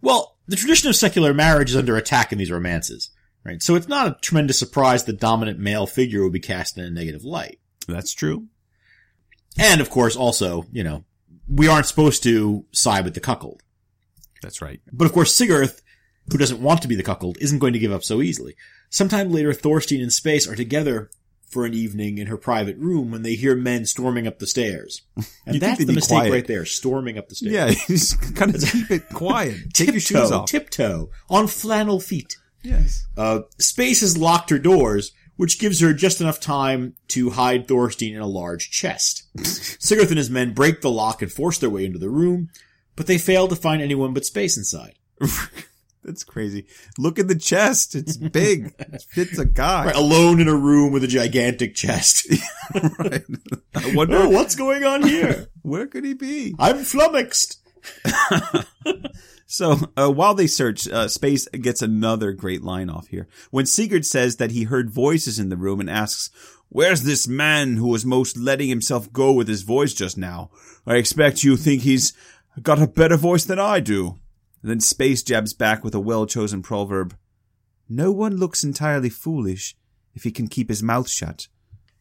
Well, the tradition of secular marriage is under attack in these romances, right? So it's not a tremendous surprise the dominant male figure will be cast in a negative light. That's true. And of course, also, you know, we aren't supposed to side with the cuckold. That's right. But of course, Sigurd, who doesn't want to be the cuckold, isn't going to give up so easily. Sometime later, Thorstein and Spes are together for an evening in her private room when they hear men storming up the stairs. [LAUGHS] And that's the mistake quiet. right there, storming up the stairs. Yeah, [LAUGHS] just kind of [LAUGHS] keep it quiet. Take your shoes tiptoe, off. tiptoe, on flannel feet. yes. Uh, Spes has locked her doors, which gives her just enough time to hide Thorstein in a large chest. [LAUGHS] Sigurd and his men break the lock and force their way into the room, but they fail to find anyone but Spes inside. [LAUGHS] That's crazy. Look at the chest. It's big. [LAUGHS] it fits a guy. Right, alone in a room with a gigantic chest. Right. I wonder oh, what's going on here? where could he be? I'm flummoxed. [LAUGHS] So uh, while they search, uh, Spes gets another great line off here. When Sigurd says that he heard voices in the room and asks, "Where's this man who was most letting himself go with his voice just now? I expect you think he's got a better voice than I do." And then Spes jabs back with a well-chosen proverb: "No one looks entirely foolish if he can keep his mouth shut."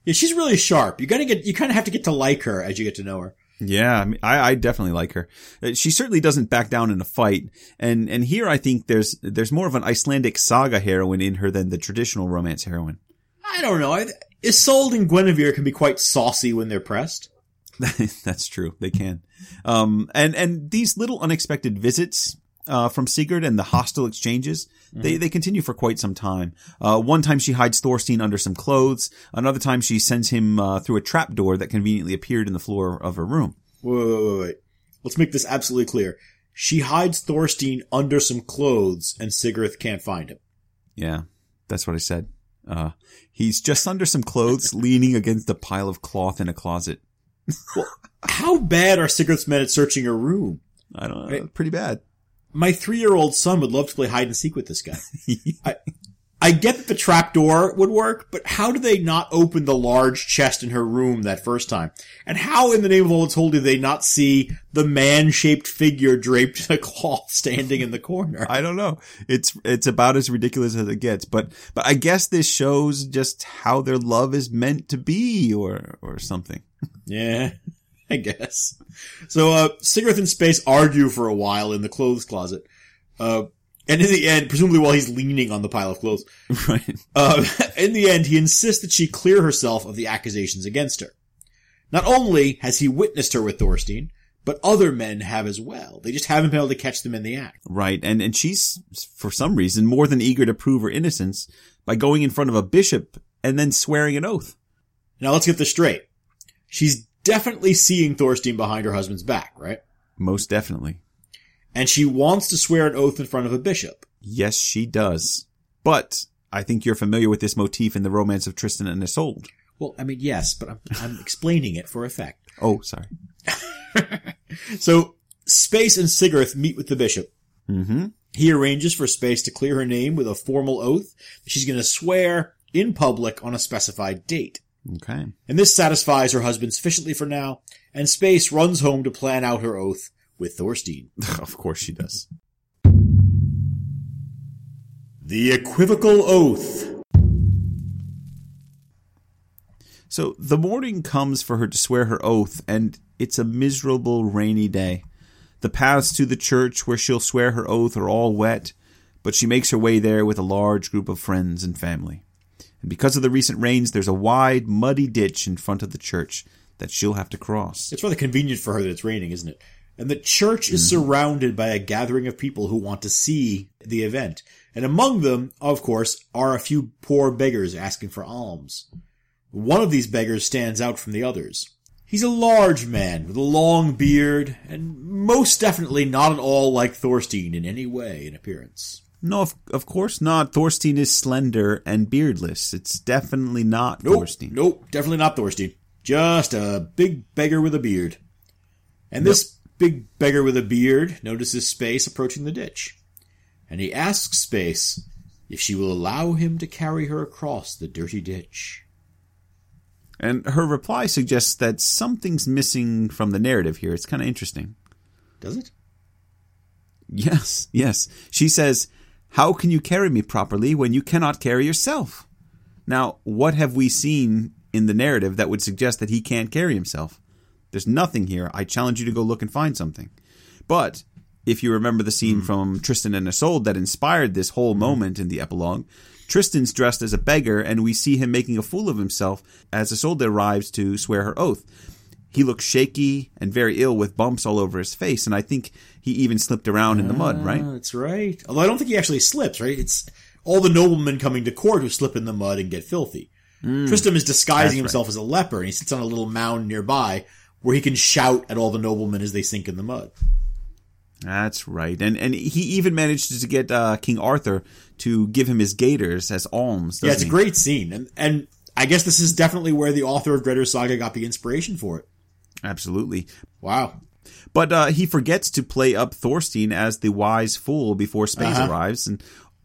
Yeah, she's really sharp. You gotta get, you kind of have to get to like her as you get to know her. Yeah, I, mean, I, I definitely like her. Uh, She certainly doesn't back down in a fight, and and here I think there's there's more of an Icelandic saga heroine in her than the traditional romance heroine. I don't know. Isolde and Guinevere can be quite saucy when they're pressed. [LAUGHS] That's true, they can. Um, and and these little unexpected visits uh, from Sigurd and the hostile exchanges they they continue for quite some time. Uh, one time she hides Thorstein under some clothes. Another time she sends him uh, through a trap door that conveniently appeared in the floor of her room. Wait, wait, wait, wait. Let's make this absolutely clear. She hides Thorstein under some clothes and Sigurd can't find him. Yeah, that's what I said. Uh, he's just under some clothes, [LAUGHS] leaning against a pile of cloth in a closet. [LAUGHS] How bad are Sigurd's men at searching her room? I don't know. Right. Pretty bad. My three-year-old son would love to play hide and seek with this guy. I, I get that the trapdoor would work, but how do they not open the large chest in her room that first time? And how in the name of all that's holy do they not see the man-shaped figure draped in a cloth standing in the corner? I don't know. It's it's about as ridiculous as it gets. But but I guess this shows just how their love is meant to be, or or something. Yeah, I guess. So, uh, Sigurd and Spes argue for a while in the clothes closet. Uh, and in the end, presumably while he's leaning on the pile of clothes, [LAUGHS] right. uh, [LAUGHS] in the end, he insists that she clear herself of the accusations against her. Not only has he witnessed her with Thorstein, but other men have as well. They just haven't been able to catch them in the act. Right. And and she's for some reason more than eager to prove her innocence by going in front of a bishop and then swearing an oath. Now let's get this straight. She's definitely seeing Thorstein behind her husband's back, right? Most definitely. And she wants to swear an oath in front of a bishop. Yes, she does. But I think you're familiar with this motif in the romance of Tristan and Isolde. Well, I mean, yes, but I'm, I'm explaining it for effect. Oh, sorry. [LAUGHS] So, Spes and Sigarth meet with the bishop. Mm-hmm. He arranges for Spes to clear her name with a formal oath that she's going to swear in public on a specified date. Okay. And this satisfies her husband sufficiently for now, and Spes runs home to plan out her oath with Thorstein. [LAUGHS] of course she does. The Equivocal Oath. So the morning comes for her to swear her oath, and it's a miserable rainy day. The paths to the church where she'll swear her oath are all wet, but she makes her way there with a large group of friends and family. And because of the recent rains, there's a wide, muddy ditch in front of the church that she'll have to cross. It's rather convenient for her that it's raining, isn't it? And the church is mm-hmm. surrounded by a gathering of people who want to see the event. And among them, of course, are a few poor beggars asking for alms. One of these beggars stands out from the others. He's a large man with a long beard, and most definitely not at all like Thorstein in any way in appearance. No, of, of course not. Thorstein is slender and beardless. It's definitely not Nope, Thorstein. nope, definitely not Thorstein. Just a big beggar with a beard. And this big beggar with a beard notices Spes approaching the ditch. And he asks Spes if she will allow him to carry her across the dirty ditch. And her reply suggests that something's missing from the narrative here. It's kind of interesting. Does it? Yes, yes. She says, How can you carry me properly when you cannot carry yourself? Now, what have we seen in the narrative that would suggest that he can't carry himself? There's nothing here. I challenge you to go look and find something. But if you remember the scene hmm. from Tristan and Isolde that inspired this whole hmm. moment in the epilogue, Tristan's dressed as a beggar, and we see him making a fool of himself as Isolde arrives to swear her oath. He looks shaky and very ill with bumps all over his face, and I think he even slipped around in the mud, right? Ah, that's right. Although I don't think he actually slips, right? It's all the noblemen coming to court who slip in the mud and get filthy. Tristan is disguising himself as a leper, and he sits on a little mound nearby where he can shout at all the noblemen as they sink in the mud. That's right, and and he even managed to get uh, King Arthur to give him his gaiters as alms. Yeah, it's doesn't a great scene, and and I guess this is definitely where the author of Grettir Saga got the inspiration for it. Absolutely, Wow. but uh, he forgets to play up Thorstein as the wise fool before Spes Uh-huh. arrives, and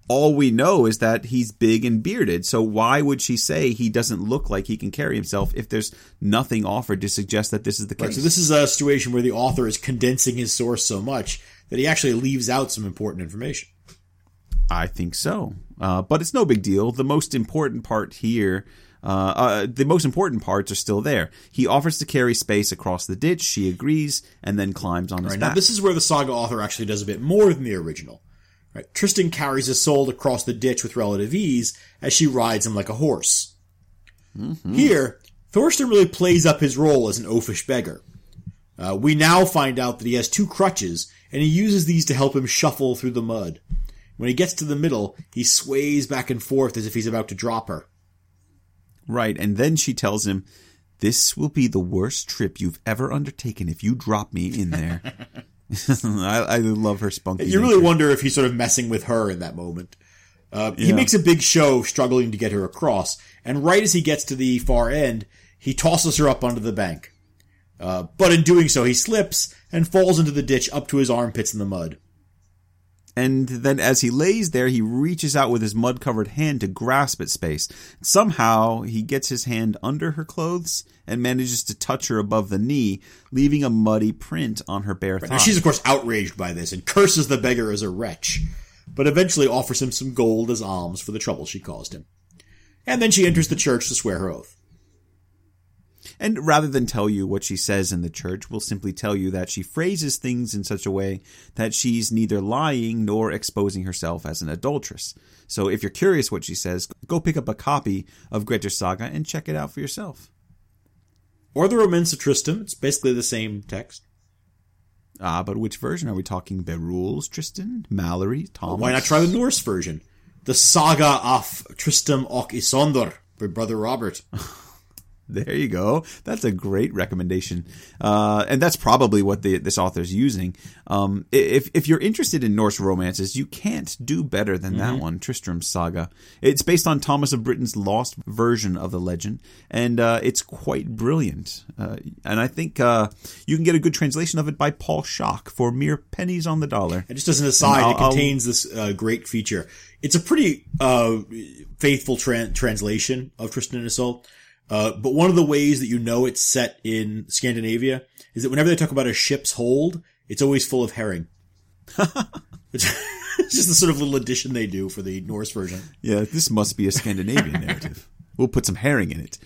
all we know is that he's big and bearded. So why would she say he doesn't look like he can carry himself if there's nothing offered to suggest that this is the case? Right, so this is a situation where the author is condensing his source so much that he actually leaves out some important information. I think so. Uh, but it's no big deal. The most important part here, uh, uh, the most important parts are still there. He offers to carry Spes across the ditch. She agrees and then climbs on his Right, back. now this is where the saga author actually does a bit more than the original. Right, Tristan carries Isolde across the ditch with relative ease as she rides him like a horse. Here, Thorstein really plays up his role as an oafish beggar. Uh, we now find out that he has two crutches, and he uses these to help him shuffle through the mud. When he gets to the middle, he sways back and forth as if he's about to drop her. Right. And then she tells him, This will be the worst trip you've ever undertaken if you drop me in there. [LAUGHS] I, I love her spunky. You really nature. wonder if he's sort of messing with her in that moment. Uh, He Yeah. makes a big show struggling to get her across, and right as he gets to the far end, he tosses her up onto the bank. Uh, but in doing so, he slips and falls into the ditch up to his armpits in the mud. And then as he lays there, he reaches out with his mud covered hand to grasp at Spes. Somehow, he gets his hand under her clothes and manages to touch her above the knee, leaving a muddy print on her bare thigh. Now, she's of course outraged by this and curses the beggar as a wretch, but eventually offers him some gold as alms for the trouble she caused him. And then she enters the church to swear her oath. And rather than tell you what she says in the church, we'll simply tell you that she phrases things in such a way that she's neither lying nor exposing herself as an adulteress. So if you're curious what she says, go pick up a copy of Grettir Saga and check it out for yourself. Or the Romance of Tristan, it's basically the same text. Ah, but which version are we talking? Béroul's, Tristan, Malory, Thomas? Why not try the Norse version? The Saga of Tristram och Isondr by Brother Robert. [LAUGHS] There you go. That's a great recommendation, uh, and that's probably what the, this author's using. Um, if if you're interested in Norse romances, you can't do better than that one, Tristram's Saga. It's based on Thomas of Britain's lost version of the legend, and uh, it's quite brilliant. Uh, and I think uh, you can get a good translation of it by Paul Schach for mere pennies on the dollar. And just as an aside, it contains this uh, great feature. It's a pretty uh, faithful tran translation of Tristan and Isolde. Uh, but one of the ways that you know it's set in Scandinavia is that whenever they talk about a ship's hold, it's always full of herring. [LAUGHS] it's [LAUGHS] just the sort of little addition they do for the Norse version. Yeah, this must be a Scandinavian narrative. We'll put some herring in it.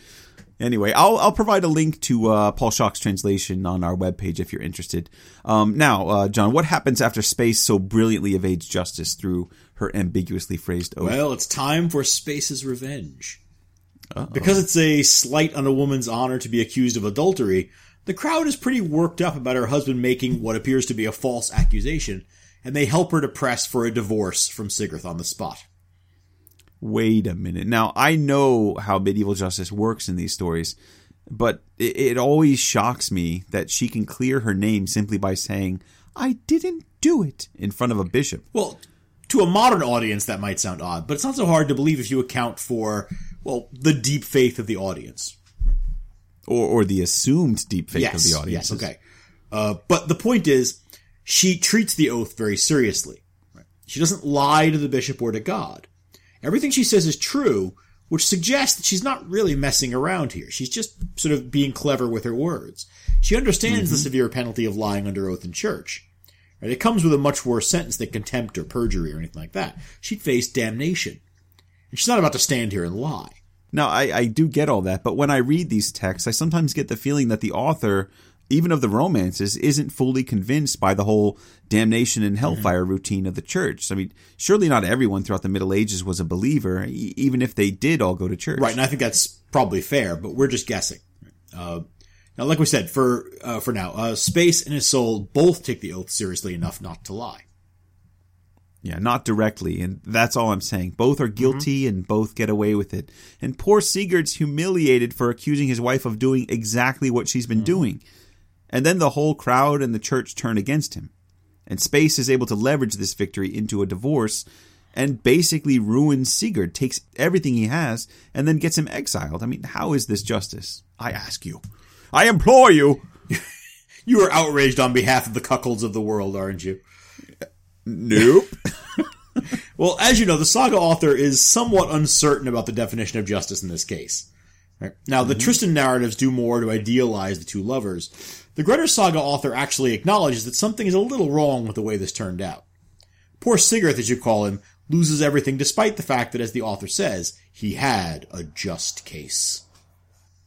Anyway, I'll I'll provide a link to uh, Paul Schach's translation on our webpage if you're interested. Um, now, uh, John, what happens after Spes so brilliantly evades justice through her ambiguously phrased oath? Well, it's time for Spes's revenge. Because it's a slight on a woman's honor to be accused of adultery, the crowd is pretty worked up about her husband making what appears to be a false accusation, and they help her to press for a divorce from Sigarth on the spot. Wait a minute. Now, I know how medieval justice works in these stories, but it, it always shocks me that she can clear her name simply by saying, I didn't do it in front of a bishop. Well, to a modern audience, that might sound odd, but it's not so hard to believe if you account for, well, the deep faith of the audience. Or, or the assumed deep faith yes, of the audience. Yes, okay. Uh, but the point is, she treats the oath very seriously. She doesn't lie to the bishop or to God. Everything she says is true, which suggests that she's not really messing around here. She's just sort of being clever with her words. She understands the severe penalty of lying under oath in church. Right? It comes with a much worse sentence than contempt or perjury or anything like that. She'd face damnation. And she's not about to stand here and lie. Now, I, I do get all that, but when I read these texts, I sometimes get the feeling that the author, even of the romances, isn't fully convinced by the whole damnation and hellfire routine of the church. I mean, surely not everyone throughout the Middle Ages was a believer, e- even if they did all go to church. Right, and I think that's probably fair, but we're just guessing. Uh, now, like we said, for uh, for now, uh, Spes and Isolde both take the oath seriously enough not to lie. Yeah, not directly, and that's all I'm saying. Both are guilty mm-hmm. and both get away with it. And poor Sigurd's humiliated for accusing his wife of doing exactly what she's been mm-hmm. doing. And then the whole crowd and the church turn against him. And Spes is able to leverage this victory into a divorce and basically ruins Sigurd, takes everything he has, and then gets him exiled. I mean, how is this justice? I ask you. I implore you. [LAUGHS] You are outraged on behalf of the cuckolds of the world, aren't you? Nope. [LAUGHS] Well, as you know, the saga author is somewhat uncertain about the definition of justice in this case. Right? Now, the mm-hmm. Tristan narratives do more to idealize the two lovers. The Grettir saga author actually acknowledges that something is a little wrong with the way this turned out. Poor Sigarth, as you call him, loses everything despite the fact that, as the author says, he had a just case.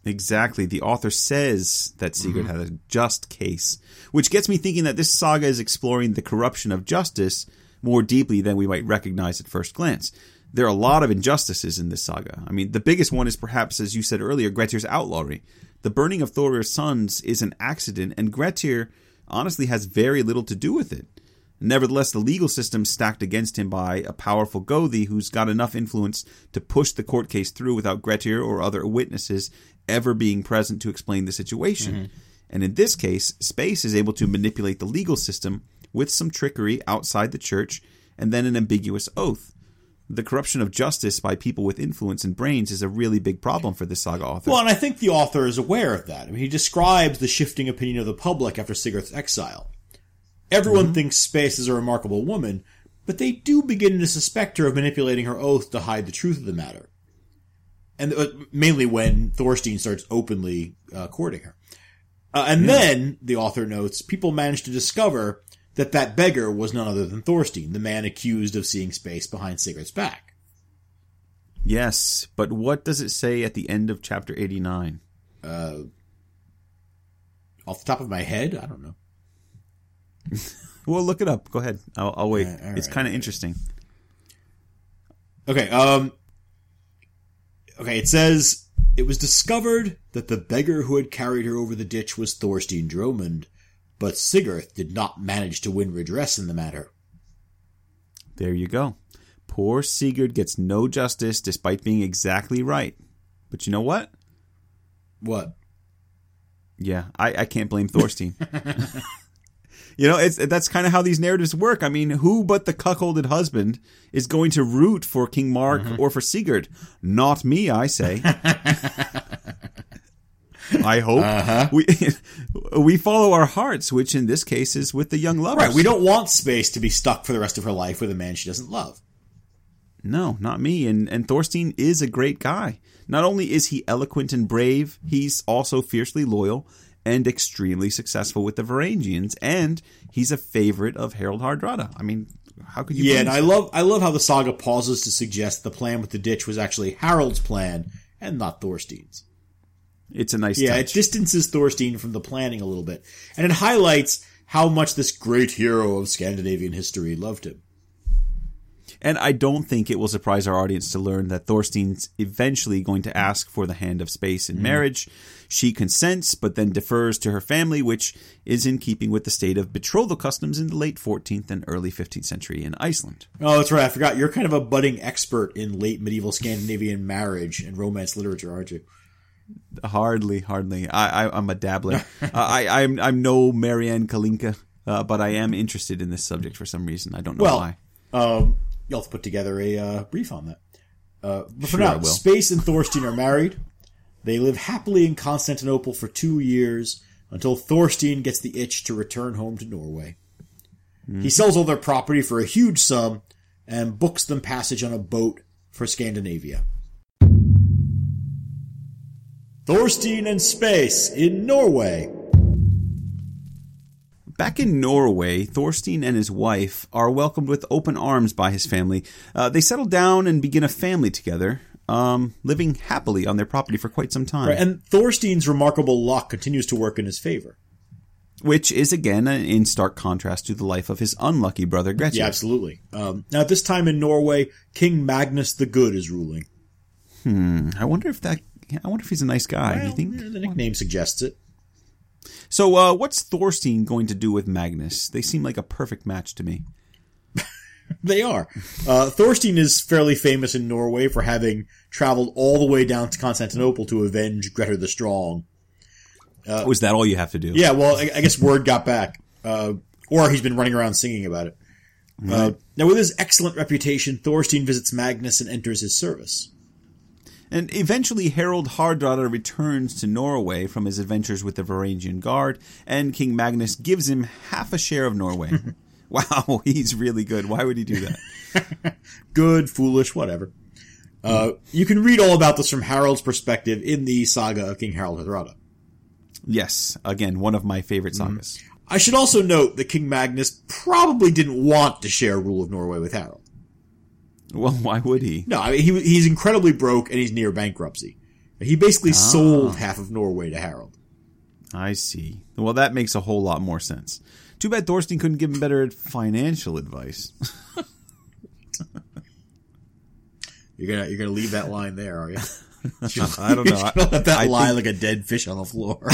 Exactly. The author says that Sigurd mm-hmm. had a just case, which gets me thinking that this saga is exploring the corruption of justice more deeply than we might recognize at first glance. There are a lot of injustices in this saga. I mean, the biggest one is perhaps, as you said earlier, Grettir's outlawry. The burning of Thorir's sons is an accident, and Grettir honestly has very little to do with it. Nevertheless, the legal system stacked against him by a powerful Gothi who's got enough influence to push the court case through without Grettir or other witnesses ever being present to explain the situation. Mm-hmm. And in this case, Spes is able to manipulate the legal system with some trickery outside the church and then an ambiguous oath. The corruption of justice by people with influence and brains is a really big problem for this saga author. Well, and I think the author is aware of that. I mean, he describes the shifting opinion of the public after Sigurd's exile. Everyone mm-hmm. thinks Spes is a remarkable woman, but they do begin to suspect her of manipulating her oath to hide the truth of the matter. And uh, mainly when Thorstein starts openly uh, courting her. Uh, and then, the author notes, people manage to discover that that beggar was none other than Thorstein, the man accused of seeing Spes behind Sigurd's back. yes, but what does it say at the end of chapter 89? Off the top of my head, I don't know. [LAUGHS] Well, look it up. Go ahead. I'll, I'll wait. all it's right, kind of interesting. Okay, um Okay, it says it was discovered that the beggar who had carried her over the ditch was Thorstein Dromund, but Sigarth did not manage to win redress in the matter. There you go. Poor Sigurd gets no justice despite being exactly right. But you know what? What? Yeah, I, I can't blame Thorstein. [LAUGHS] you know, it's that's kind of how these narratives work. I mean, who but the cuckolded husband is going to root for King Mark mm-hmm. or for Sigurd? Not me, I say. I hope uh-huh. we [LAUGHS] we follow our hearts, which in this case is with the young lover. Right. We don't want Spes to be stuck for the rest of her life with a man she doesn't love. No, not me. And and Thorstein is a great guy. Not only is he eloquent and brave, he's also fiercely loyal and extremely successful with the Varangians, and he's a favorite of Harold Hardrada. I mean, how could you? Yeah, and I love I love how the saga pauses to suggest the plan with the ditch was actually Harold's plan and not Thorstein's. it's a nice Yeah, touch. it distances Thorstein from the planning a little bit, and it highlights how much this great hero of Scandinavian history loved him. And I don't think it will surprise our audience to learn that Thorstein's eventually going to ask for the hand of Spes in marriage. She consents, but then defers to her family, which is in keeping with the state of betrothal customs in the late 14th and early 15th century in Iceland. Oh, that's right. I forgot. You're kind of a budding expert in late medieval Scandinavian marriage and romance literature, aren't you? Hardly, hardly. I, I I'm a dabbler. [LAUGHS] uh, I I'm I'm no Marianne Kalinke, uh, but I am interested in this subject for some reason. I don't know Well, why. Um, you'll have to put together a uh, brief on that. Uh, but for Sure, now. Spes and Thorstein are married. They live happily in Constantinople for two years until Thorstein gets the itch to return home to Norway. Hmm. He sells all their property for a huge sum and books them passage on a boat for Scandinavia. Thorstein and Spes in Norway. Back in Norway, Thorstein and his wife are welcomed with open arms by his family. Uh, they settle down and begin a family together, um, living happily on their property for quite some time. And Thorstein's remarkable luck continues to work in his favor. which is again in stark contrast to the life of his unlucky brother Grettir. Yeah, absolutely. Um, now, at this time in Norway, King Magnus the Good is ruling. Hmm. I wonder if that. I wonder if he's a nice guy. you think? yeah, the nickname suggests it. So, uh, what's Thorstein going to do with Magnus? They seem like a perfect match to me. [LAUGHS] They are. Uh, Thorstein is fairly famous in Norway for having traveled all the way down to Constantinople to avenge Grettir the Strong. Was that all you have to do? Yeah, well, I, I guess word got back. Uh, or he's been running around singing about it. Uh, now, with his excellent reputation, Thorstein visits Magnus and enters his service. And eventually, Harold Hardrada returns to Norway from his adventures with the Varangian Guard, and King Magnus gives him half a share of Norway. [LAUGHS] wow, [LAUGHS] he's really good. Why would he do that? [LAUGHS] Good, foolish, whatever. Uh, you can read all about this from Harold's perspective in the saga of King Harold Hardrada. yes, again, one of my favorite sagas. I should also note that King Magnus probably didn't want to share rule of Norway with Harold. Well, why would he? No, I mean, he, he's incredibly broke and he's near bankruptcy. He basically ah. sold half of Norway to Harold. I see. Well, that makes a whole lot more sense. Too bad Thorstein couldn't give him better financial advice. [LAUGHS] You're gonna you're gonna leave that line there, are you? [LAUGHS] I don't know. [LAUGHS] Gonna let that I lie think- like a dead fish on the floor.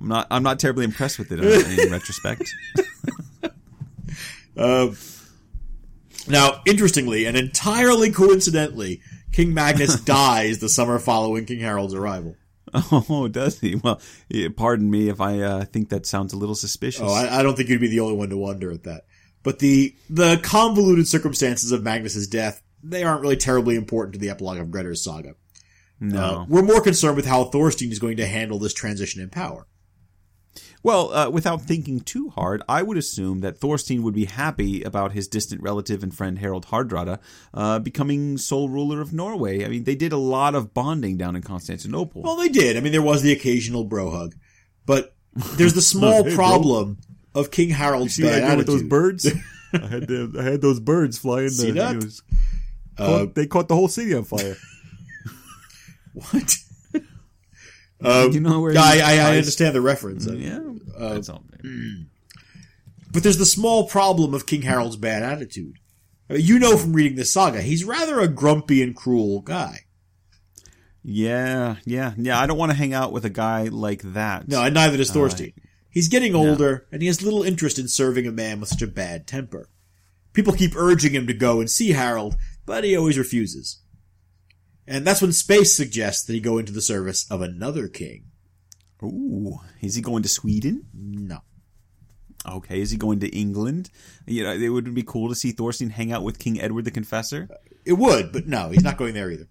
I'm not. I'm not terribly impressed with it in retrospect. Uh, now, interestingly and entirely coincidentally, King Magnus [LAUGHS] dies the summer following King Harold's arrival. Oh, does he? Well, pardon me if I uh, think that sounds a little suspicious. Oh, I, I don't think you'd be the only one to wonder at that. But the the convoluted circumstances of Magnus's death they aren't really terribly important to the epilogue of Grettir's saga. no. Uh, we're more concerned with how Thorstein is going to handle this transition in power. Well, uh, without thinking too hard, I would assume that Thorstein would be happy about his distant relative and friend Harold Hardrada uh, becoming sole ruler of Norway. I mean, they did a lot of bonding down in Constantinople. Well, they did. I mean, there was the occasional bro hug, but there's the [LAUGHS] small Hey, [LAUGHS] bro. problem of King Harold's See what I bad did with those birds? [LAUGHS] I had the, I had those birds flying. See the, that? was- Uh, caught- they caught the whole city on fire. What? Um, you know where? I, I, I understand the reference, uh, Yeah, that's all. but there's the small problem of King Harold's bad attitude. I mean, you know from reading this saga, he's rather a grumpy and cruel guy. Yeah, yeah, yeah. I don't want to hang out with a guy like that. No, and neither does Thorstein. He's getting older, and he has little interest in serving a man with such a bad temper. People keep urging him to go and see Harold, but he always refuses. And that's when Spes suggests that he go into the service of another king. Ooh, is he going to Sweden? No. Okay, is he going to England? You know, it would be cool to see Thorstein hang out with King Edward the Confessor. It would, but no, he's not going there either.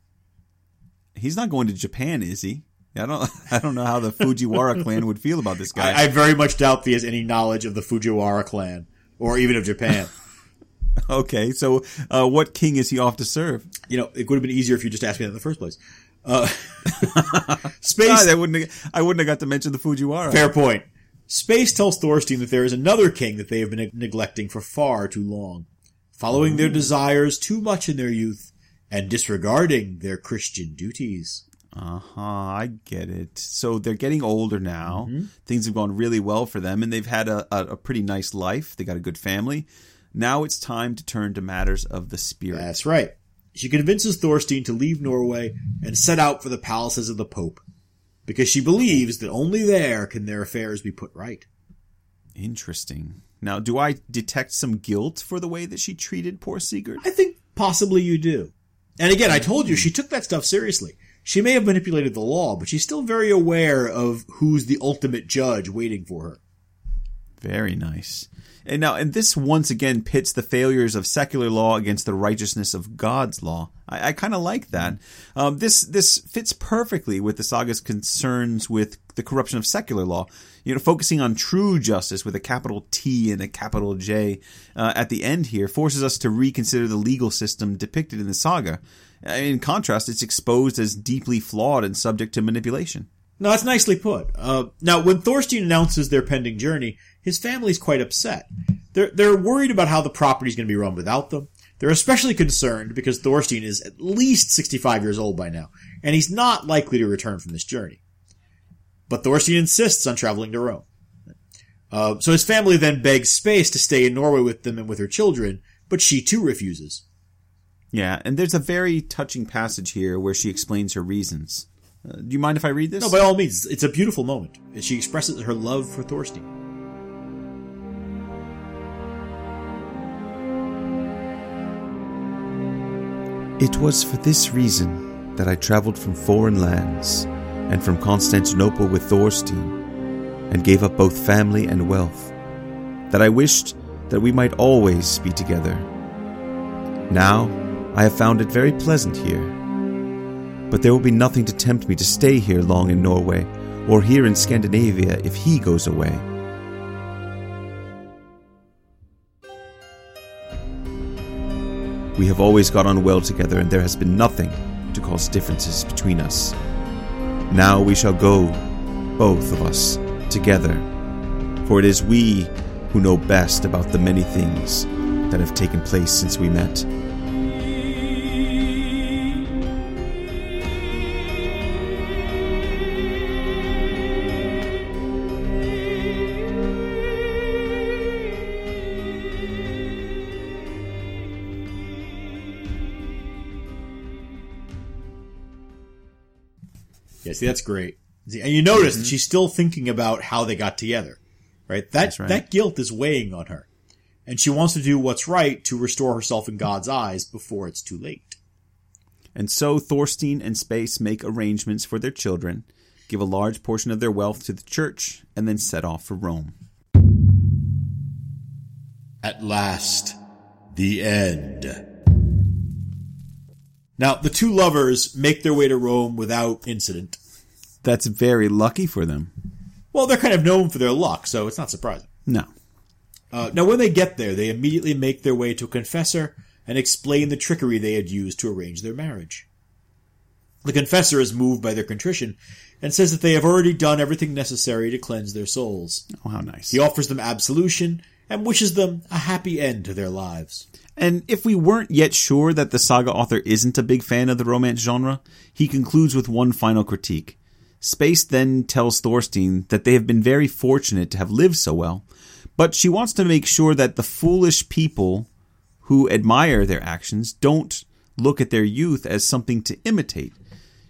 He's not going to Japan, is he? I don't. [LAUGHS] I don't know how the Fujiwara clan would feel about this guy. I, I very much doubt he has any knowledge of the Fujiwara clan or even of Japan. [LAUGHS] [LAUGHS] okay, so uh, what king is he off to serve? You know, it would have been easier if you just asked me that in the first place. Uh, [LAUGHS] Spes. God, I wouldn't. Have, I wouldn't have got to mention the Fujiwara. Fair point. Spes tells Thorstein that there is another king that they have been neglecting for far too long, following Ooh. their desires too much in their youth and disregarding their Christian duties. Uh huh. I get it. So they're getting older now. Mm-hmm. Things have gone really well for them, and they've had a, a, a, pretty nice life. They got a good family. Now it's time to turn to matters of the spirit. That's right. She convinces Thorstein to leave Norway and set out for the palaces of the Pope, because she believes that only there can their affairs be put right. Interesting. Now, do I detect some guilt for the way that she treated poor Sigurd? I think possibly you do. And again, I told you she took that stuff seriously. She may have manipulated the law, but she's still very aware of who's the ultimate judge waiting for her. Very nice. And now, and this once again pits the failures of secular law against the righteousness of God's law. I, I kind of like that. Um, this this fits perfectly with the saga's concerns with the corruption of secular law. You know, focusing on true justice with a capital T and a capital J uh, at the end here forces us to reconsider the legal system depicted in the saga. In contrast, it's exposed as deeply flawed and subject to manipulation. No, that's nicely put. Uh, now, when Thorstein announces their pending journey, his family's quite upset. They're, they're worried about how the property's going to be run without them. They're especially concerned because Thorstein is at least 65 years old by now, and he's not likely to return from this journey. But Thorstein insists on traveling to Rome. Uh, so his family then begs Spes to stay in Norway with them and with her children, but she too refuses. Yeah, and there's a very touching passage here where she explains her reasons. Uh, do you mind if I read this? No, by all means. It's a beautiful moment. She expresses her love for Thorstein. It was for this reason that I traveled from foreign lands and from Constantinople with Thorstein, and gave up both family and wealth, that I wished that we might always be together. Now, I have found it very pleasant here. But there will be nothing to tempt me to stay here long in Norway or here in Scandinavia if he goes away. We have always got on well together, and there has been nothing to cause differences between us. Now we shall go, both of us, together, for it is we who know best about the many things that have taken place since we met. See, that's great. And you notice mm-hmm. she's still thinking about how they got together, right? That right. that guilt is weighing on her, and she wants to do what's right to restore herself in God's eyes before it's too late. And so Thorstein and Spes make arrangements for their children, give a large portion of their wealth to the church, and then set off for Rome. At last, the end. Now, the two lovers make their way to Rome without incident. That's very lucky for them. Well, they're kind of known for their luck, so it's not surprising. No. Uh, now, when they get there, they immediately make their way to a confessor and explain the trickery they had used to arrange their marriage. The confessor is moved by their contrition and says that they have already done everything necessary to cleanse their souls. Oh, how nice. He offers them absolution and wishes them a happy end to their lives. And if we weren't yet sure that the saga author isn't a big fan of the romance genre, he concludes with one final critique. Spes then tells Thorstein that they have been very fortunate to have lived so well, but she wants to make sure that the foolish people who admire their actions don't look at their youth as something to imitate.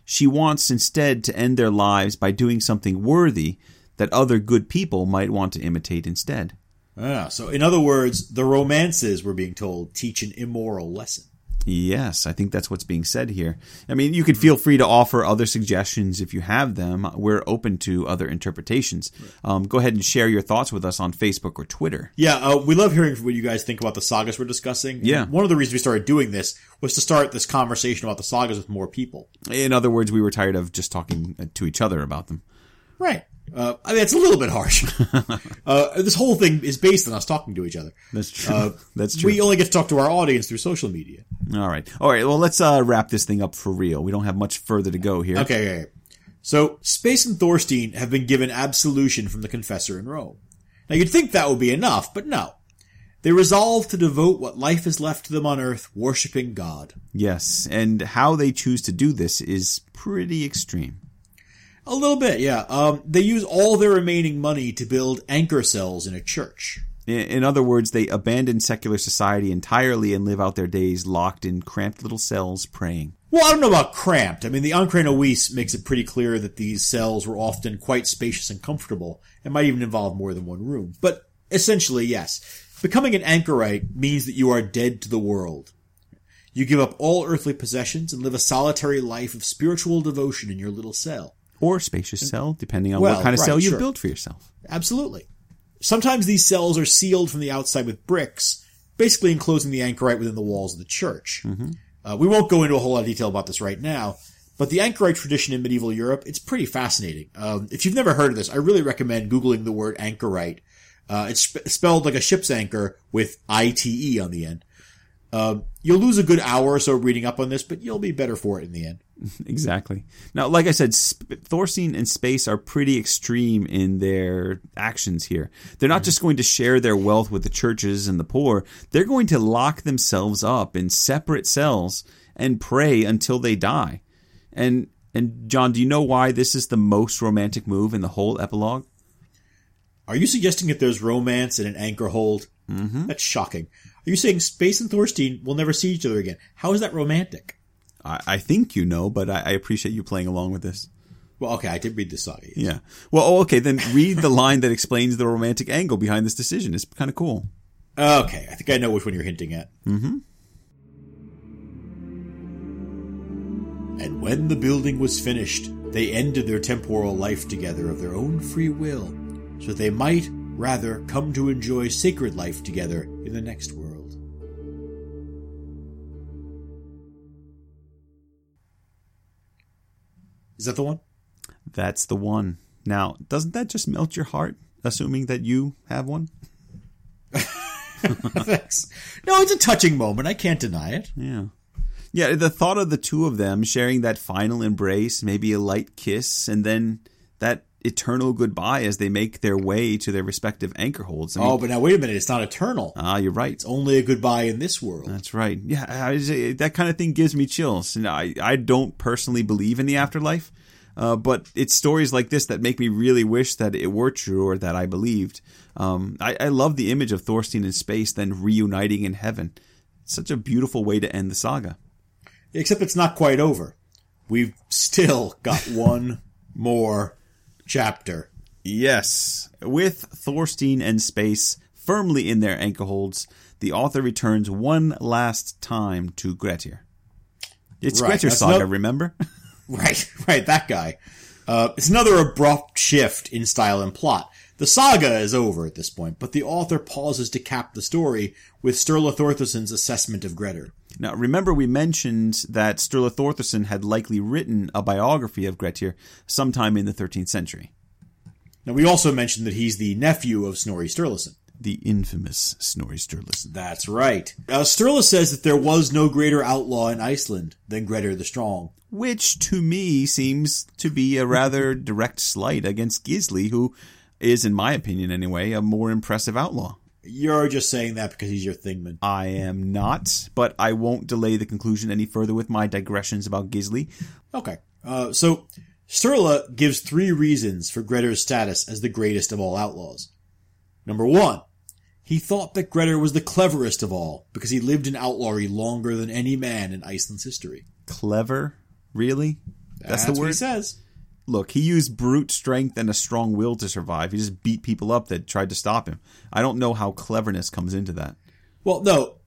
She wants instead to end their lives by doing something worthy that other good people might want to imitate instead. Ah, so in other words, the romances we're being told teach an immoral lesson. Yes, I think that's what's being said here. I mean, you could feel free to offer other suggestions if you have them. We're open to other interpretations. Um, go ahead and share your thoughts with us on Facebook or Twitter. Yeah, uh, we love hearing what you guys think about the sagas we're discussing. Yeah. And one of the reasons we started doing this was to start this conversation about the sagas with more people. In other words, we were tired of just talking to each other about them. Right. Uh, I mean, it's a little bit harsh. [LAUGHS] uh, this whole thing is based on us talking to each other. That's true. Uh, [LAUGHS] That's true. We only get to talk to our audience through social media. All right. All right. Well, let's uh, wrap this thing up for real. We don't have much further to go here. Okay, okay. So, Spes and Thorstein have been given absolution from the confessor in Rome. Now, you'd think that would be enough, but no. They resolve to devote what life is left to them on Earth, worshipping God. Yes. And how they choose to do this is pretty extreme. A little bit, yeah. Um, they use all their remaining money to build anchor cells in a church. In, in other words, they abandon secular society entirely and live out their days locked in cramped little cells praying. Well, I don't know about cramped. I mean, the Ancrene Wisse makes it pretty clear that these cells were often quite spacious and comfortable, and might even involve more than one room. But essentially, yes. Becoming an anchorite means that you are dead to the world. You give up all earthly possessions and live a solitary life of spiritual devotion in your little cell. Or spacious cell, depending on Well, what kind of right, cell you sure. build for yourself. Absolutely. Sometimes these cells are sealed from the outside with bricks, basically enclosing the anchorite within the walls of the church. Uh, we won't go into a whole lot of detail about this right now, but the anchorite tradition in medieval Europe, it's pretty fascinating. Um, if you've never heard of this, I really recommend Googling the word anchorite. Uh, it's sp- spelled like a ship's anchor with I-T-E on the end. Um, you'll lose a good hour or so reading up on this, but you'll be better for it in the end. [LAUGHS] Exactly. Now, like I said, Sp- Thorstein and Spes are pretty extreme in their actions here. They're not just going to share their wealth with the churches and the poor. They're going to lock themselves up in separate cells and pray until they die. And and John, do you know why this is the most romantic move in the whole epilogue? Are you suggesting that there's romance in an anchor hold? Mm-hmm. That's shocking. Are you saying Spes and Thorstein will never see each other again? How is that romantic? I, I think you know, but I, I appreciate you playing along with this. Well, okay, I did read the saga. yes. Yeah. Well, oh, okay, then read the line that explains the romantic angle behind this decision. It's kind of cool. Okay, I think I know which one you're hinting at. Mm-hmm. And when the building was finished, they ended their temporal life together of their own free will, so they might rather come to enjoy sacred life together in the next world. Is that the one? That's the one. Now, doesn't that just melt your heart, assuming that you have one? [LAUGHS] Thanks. No, it's a touching moment. I can't deny it. Yeah. Yeah, the thought of the two of them sharing that final embrace, maybe a light kiss, and then that eternal goodbye as they make their way to their respective anchor holds. I mean, Oh, but now wait a minute. It's not eternal. ah, you're right. It's only a goodbye in this world. That's right. Yeah, I, that kind of thing gives me chills. And I, I don't personally believe in the afterlife, uh, but it's stories like this that make me really wish that it were true or that I believed. Um, I, I love the image of Thorstein in Spes then reuniting in heaven. It's such a beautiful way to end the saga. Except it's not quite over. We've still got [LAUGHS] one more chapter. Yes. With Thorstein and Spes firmly in their anchor holds, the author returns one last time to Grettir. It's Right, Grettir saga, no- remember? [LAUGHS] Right, right, that guy. Uh, it's another abrupt shift in style and plot. The saga is over at this point, but the author pauses to cap the story with Sturla Thordarson's assessment of Grettir. Now, remember we mentioned that Sturla Thordarson had likely written a biography of Grettir sometime in the 13th century. Now, we also mentioned that he's the nephew of Snorri Sturluson. The infamous Snorri Sturluson. That's right. Uh, Sturla says that there was no greater outlaw in Iceland than Grettir the Strong. Which, to me, seems to be a rather direct slight against Gisli, who is, in my opinion anyway, a more impressive outlaw. You're just saying that because he's your thingman. I am not, but I won't delay the conclusion any further with my digressions about Gisli. Okay. Uh, so, Sturla gives three reasons for Grettir's status as the greatest of all outlaws. Number one, he thought that Grettir was the cleverest of all because he lived in outlawry longer than any man in Iceland's history. Clever? Really? That's, the what word? he says. Look, he used brute strength and a strong will to survive. He just beat people up that tried to stop him. I don't know how cleverness comes into that. Well, no,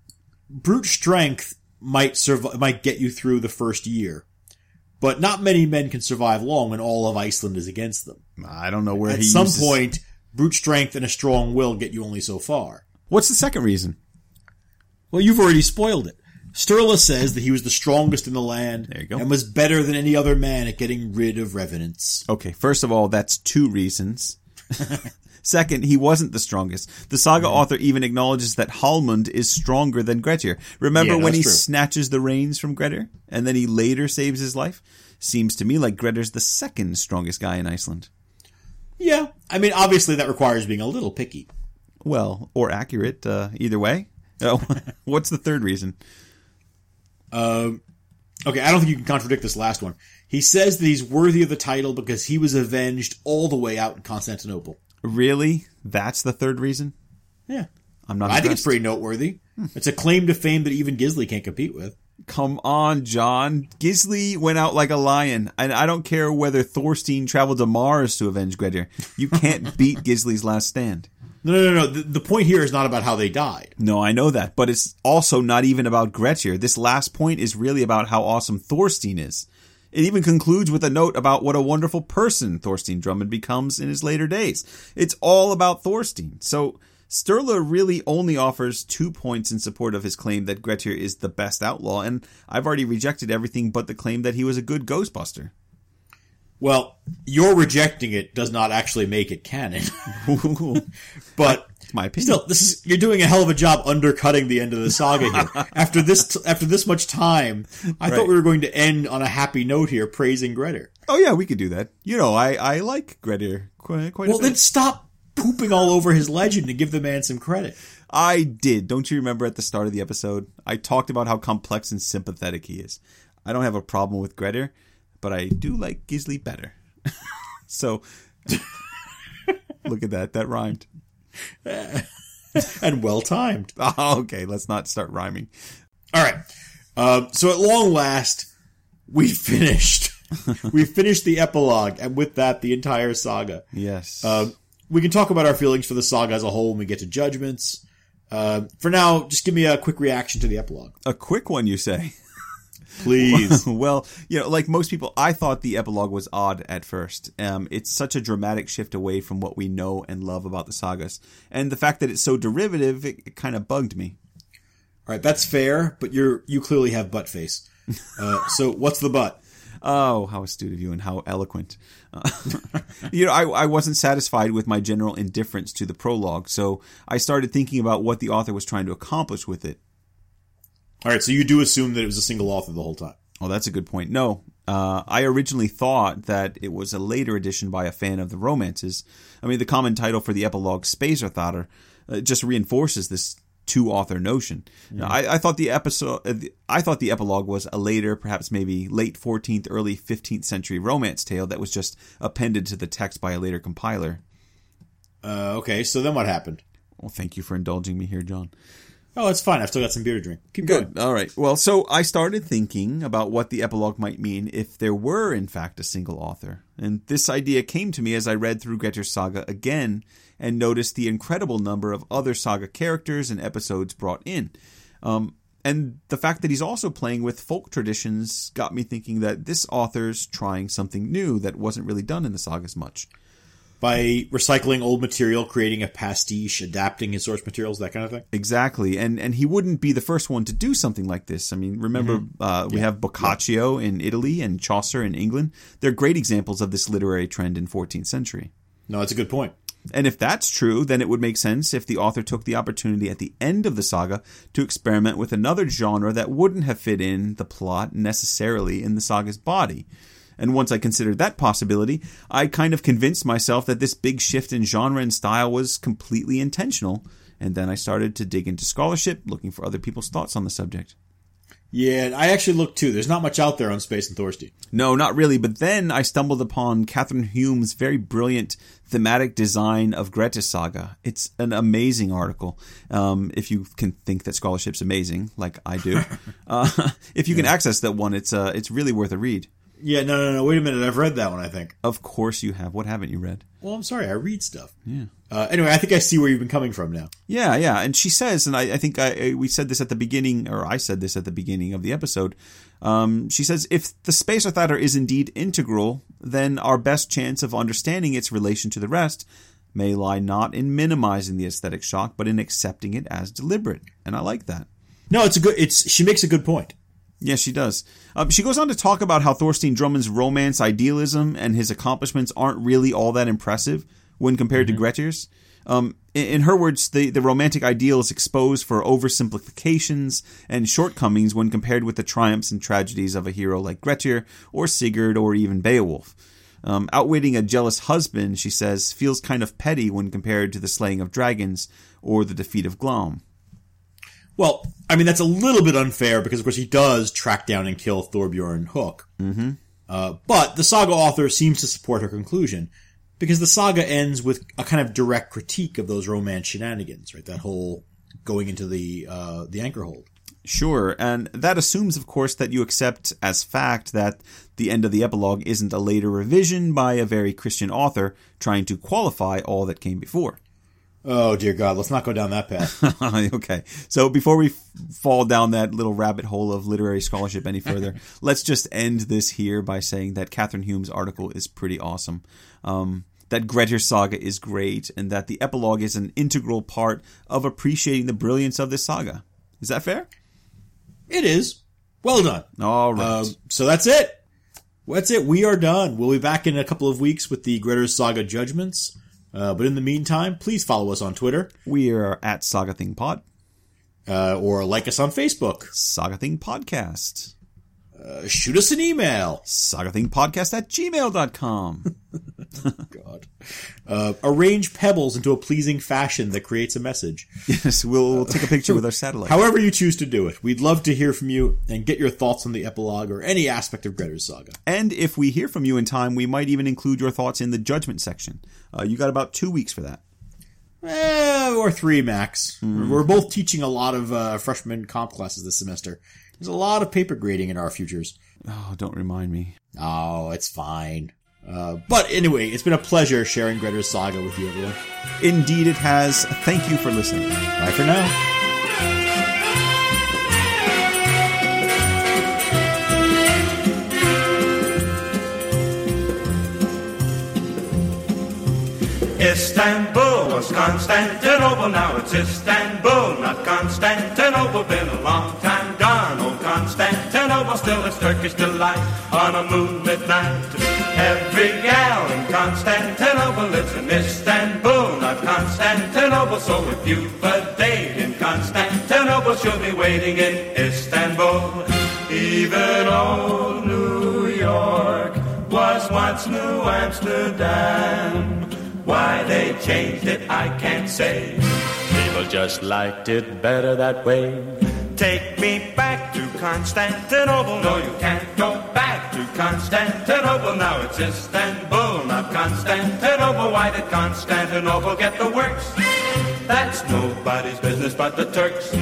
brute strength might survive, might get you through the first year. But not many men can survive long when all of Iceland is against them. I don't know where he used. At some uses- point, brute strength and a strong will get you only so far. What's the second reason? Well, you've already spoiled it. Sturla says that he was the strongest in the land There you go. and was better than any other man at getting rid of revenants. Okay, first of all, that's two reasons. [LAUGHS] Second, he wasn't the strongest. The saga author even acknowledges that Hallmund is stronger than Grettir. Remember Yeah, when he true. snatches the reins from Grettir and then he later saves his life? Seems to me like Grettir's the second strongest guy in Iceland. Yeah, I mean, obviously that requires being a little picky. Well, or accurate, uh, either way. Oh, [LAUGHS] what's the third reason? Um, okay, I don't think you can contradict this last one. He says that he's worthy of the title because he was avenged all the way out in Constantinople. Really? That's the third reason? Yeah. I'm not I think it's pretty noteworthy. It's a claim to fame that even Gisli can't compete with. Come on, John. Gisli went out like a lion, and I don't care whether Thorstein traveled to Mars to avenge Grettir. You can't [LAUGHS] beat Gisli's last stand. No, no, no, no. The, the point here is not about how they died. No, I know that, but it's also not even about Grettir. This last point is really about how awesome Thorstein is. It even concludes with a note about what a wonderful person Thorstein Dromund becomes in his later days. It's all about Thorstein. So Sturla really only offers two points in support of his claim that Grettir is the best outlaw, and I've already rejected everything but the claim that he was a good Ghostbuster. Well, your rejecting it does not actually make it canon. [LAUGHS] but my opinion. still, this is you're doing a hell of a job undercutting the end of the saga here. [LAUGHS] after this, after this much time, I Right. thought we were going to end on a happy note here, praising Grettir. oh yeah, we could do that. You know, I, I like Grettir quite, quite Well, a bit. then stop pooping all over his legend and give the man some credit. I did. Don't you remember at the start of the episode? I talked about how complex and sympathetic he is. I don't have a problem with Grettir, but I do like Gisli better. [LAUGHS] so, look at that. That rhymed. [LAUGHS] and well timed. [LAUGHS] Oh, okay, let's not start rhyming. All right. Um, so at long last, we finished. we finished the epilogue, and with that, the entire saga. Yes. Um, we can talk about our feelings for the saga as a whole when we get to judgments. Uh, for now, just give me a quick reaction to the epilogue, a quick one, you say? Please. [LAUGHS] well, you know, like most people, I thought the epilogue was odd at first. Um, it's such a dramatic shift away from what we know and love about the sagas, and the fact that it's so derivative, it, it kind of bugged me. All right, that's fair, but you're you clearly have butt face. Uh, [LAUGHS] so what's the butt? Oh, how astute of you and how eloquent. Uh, [LAUGHS] you know, I, I wasn't satisfied with my general indifference to the prologue, so I started thinking about what the author was trying to accomplish with it. All right, so you do assume that it was a single author the whole time. Oh, that's a good point. No, uh, I originally thought that it was a later edition by a fan of the romances. I mean, the common title for the epilogue, Spesar Thattr, uh, just reinforces this two author notion. Now, I, I thought the episode, uh, I thought the epilogue was a later, perhaps maybe late 14th, early 15th century romance tale that was just appended to the text by a later compiler. Uh, okay, so then what happened? Well, thank you for indulging me here, John. Oh, it's fine. I've still got some beer to drink. Keep going. All right. Well, so I started thinking about what the epilogue might mean if there were, in fact, a single author. And this idea came to me as I read through Grettir's saga again and noticed the incredible number of other saga characters and episodes brought in. Um, and the fact that he's also playing with folk traditions got me thinking that this author's trying something new that wasn't really done in the sagas much. By recycling old material, creating a pastiche, adapting his source materials, that kind of thing. Exactly, and and he wouldn't be the first one to do something like this. I mean, remember uh, we have Boccaccio in Italy and Chaucer in England. They're great examples of this literary trend in 14th century. No, that's a good point. And if that's true, then it would make sense if the author took the opportunity at the end of the saga to experiment with another genre that wouldn't have fit in the plot necessarily in the saga's body. And once I considered that possibility, I kind of convinced myself that this big shift in genre and style was completely intentional. And then I started to dig into scholarship, looking for other people's thoughts on the subject. Yeah, I actually looked too. There's not much out there on Spes and Thorstein. No, not really. But then I stumbled upon Kathryn Hume's very brilliant thematic design of Grettis Saga. It's an amazing article. Um, if you can think that scholarship's amazing, like I do, [LAUGHS] uh, [LAUGHS] if you can access that one, it's uh, it's really worth a read. Yeah, no, no, no. Wait a minute. I've read that one. I think. Of course you have. What haven't you read? Well, I'm sorry. I read stuff. Yeah. Uh, anyway, I think I see where you've been coming from now. Yeah, yeah. And she says, and I, I think I, we said this at the beginning, or I said this at the beginning of the episode. Um, she says, if the Spesar Thattr is indeed integral, then our best chance of understanding its relation to the rest may lie not in minimizing the aesthetic shock, but in accepting it as deliberate. And I like that. No, it's a good. It's she makes a good point. Yes, she does. Um, she goes on to talk about how Thorstein Dromund's romance idealism and his accomplishments aren't really all that impressive when compared mm-hmm. to Grettir's. Um, in, in, her words, the, the romantic ideal is exposed for oversimplifications and shortcomings when compared with the triumphs and tragedies of a hero like Grettir or Sigurd or even Beowulf. Um, outwitting a jealous husband, she says, feels kind of petty when compared to the slaying of dragons or the defeat of Glom. Well, I mean that's a little bit unfair because of course he does track down and kill Thorbjorn Hook. Mm-hmm. Uh, but the saga author seems to support her conclusion because the saga ends with a kind of direct critique of those romance shenanigans, right? That whole going into the uh, the anchor hold. Sure, and that assumes, of course, that you accept as fact that the end of the epilogue isn't a later revision by a very Christian author trying to qualify all that came before. Oh dear God, let's not go down that path. [LAUGHS] okay, so before we f- fall down that little rabbit hole of literary scholarship any further, [LAUGHS] let's just end this here by saying that Kathryn Hume's article is pretty awesome. Um, that Grettir saga is great, and that the epilogue is an integral part of appreciating the brilliance of this saga. Is that fair? It is. Well done. All right. Uh, so that's it. That's it. We are done. We'll be back in a couple of weeks with the Grettir Saga judgments. Uh, but in the meantime, please follow us on Twitter. We are at Saga Thing Pod. Uh, or like us on Facebook. Saga Thing Podcast. Uh, shoot us an email. SagaThingPodcast at gmail.com. [LAUGHS] God. Uh, arrange pebbles into a pleasing fashion that creates a message. Yes, we'll, we'll take a picture with our satellite. However you choose to do it. We'd love to hear from you and get your thoughts on the epilogue or any aspect of Grettir's saga. And if we hear from you in time, we might even include your thoughts in the judgment section. Uh, you got about two weeks for that. Eh, or three max. Mm. We're both teaching a lot of uh, freshman comp classes this semester. There's a lot of paper grading in our futures. Oh, don't remind me. Oh, it's fine. Uh, but anyway, it's been a pleasure sharing Grettir's saga with you, everyone. Indeed, it has. Thank you for listening. Bye for now. Istanbul was Constantinople, now it's Istanbul, not Constantinople. Been a long time gone, old Constantinople, still it's Turkish delight on a moonlit night. Every gal in Constantinople lives in Istanbul, not Constantinople. So if you've a date in Constantinople, she'll be waiting in Istanbul. Even old New York was once New Amsterdam. Why they changed it, I can't say. People just liked it better that way. Take me back to Constantinople. No, you can't go back to Constantinople. Now it's Istanbul, not Constantinople. Why did Constantinople get the works? That's nobody's business but the Turks.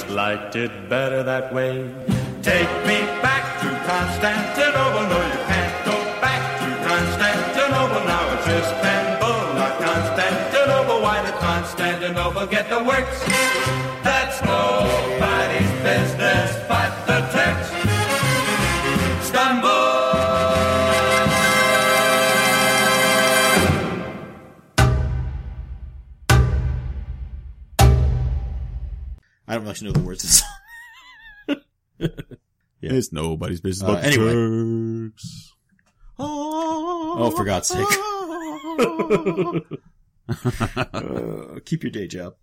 Just liked it better that way. Take me back to Constantinople. No, you can't go back to Constantinople. Now it's Istanbul, not Constantinople. Why did Constantinople get the works? Actually know the words of the song. [LAUGHS] Yeah. It's nobody's business. Uh, but anyway. Turks. Oh, for God's sake. [LAUGHS] [LAUGHS] Uh, keep your day job.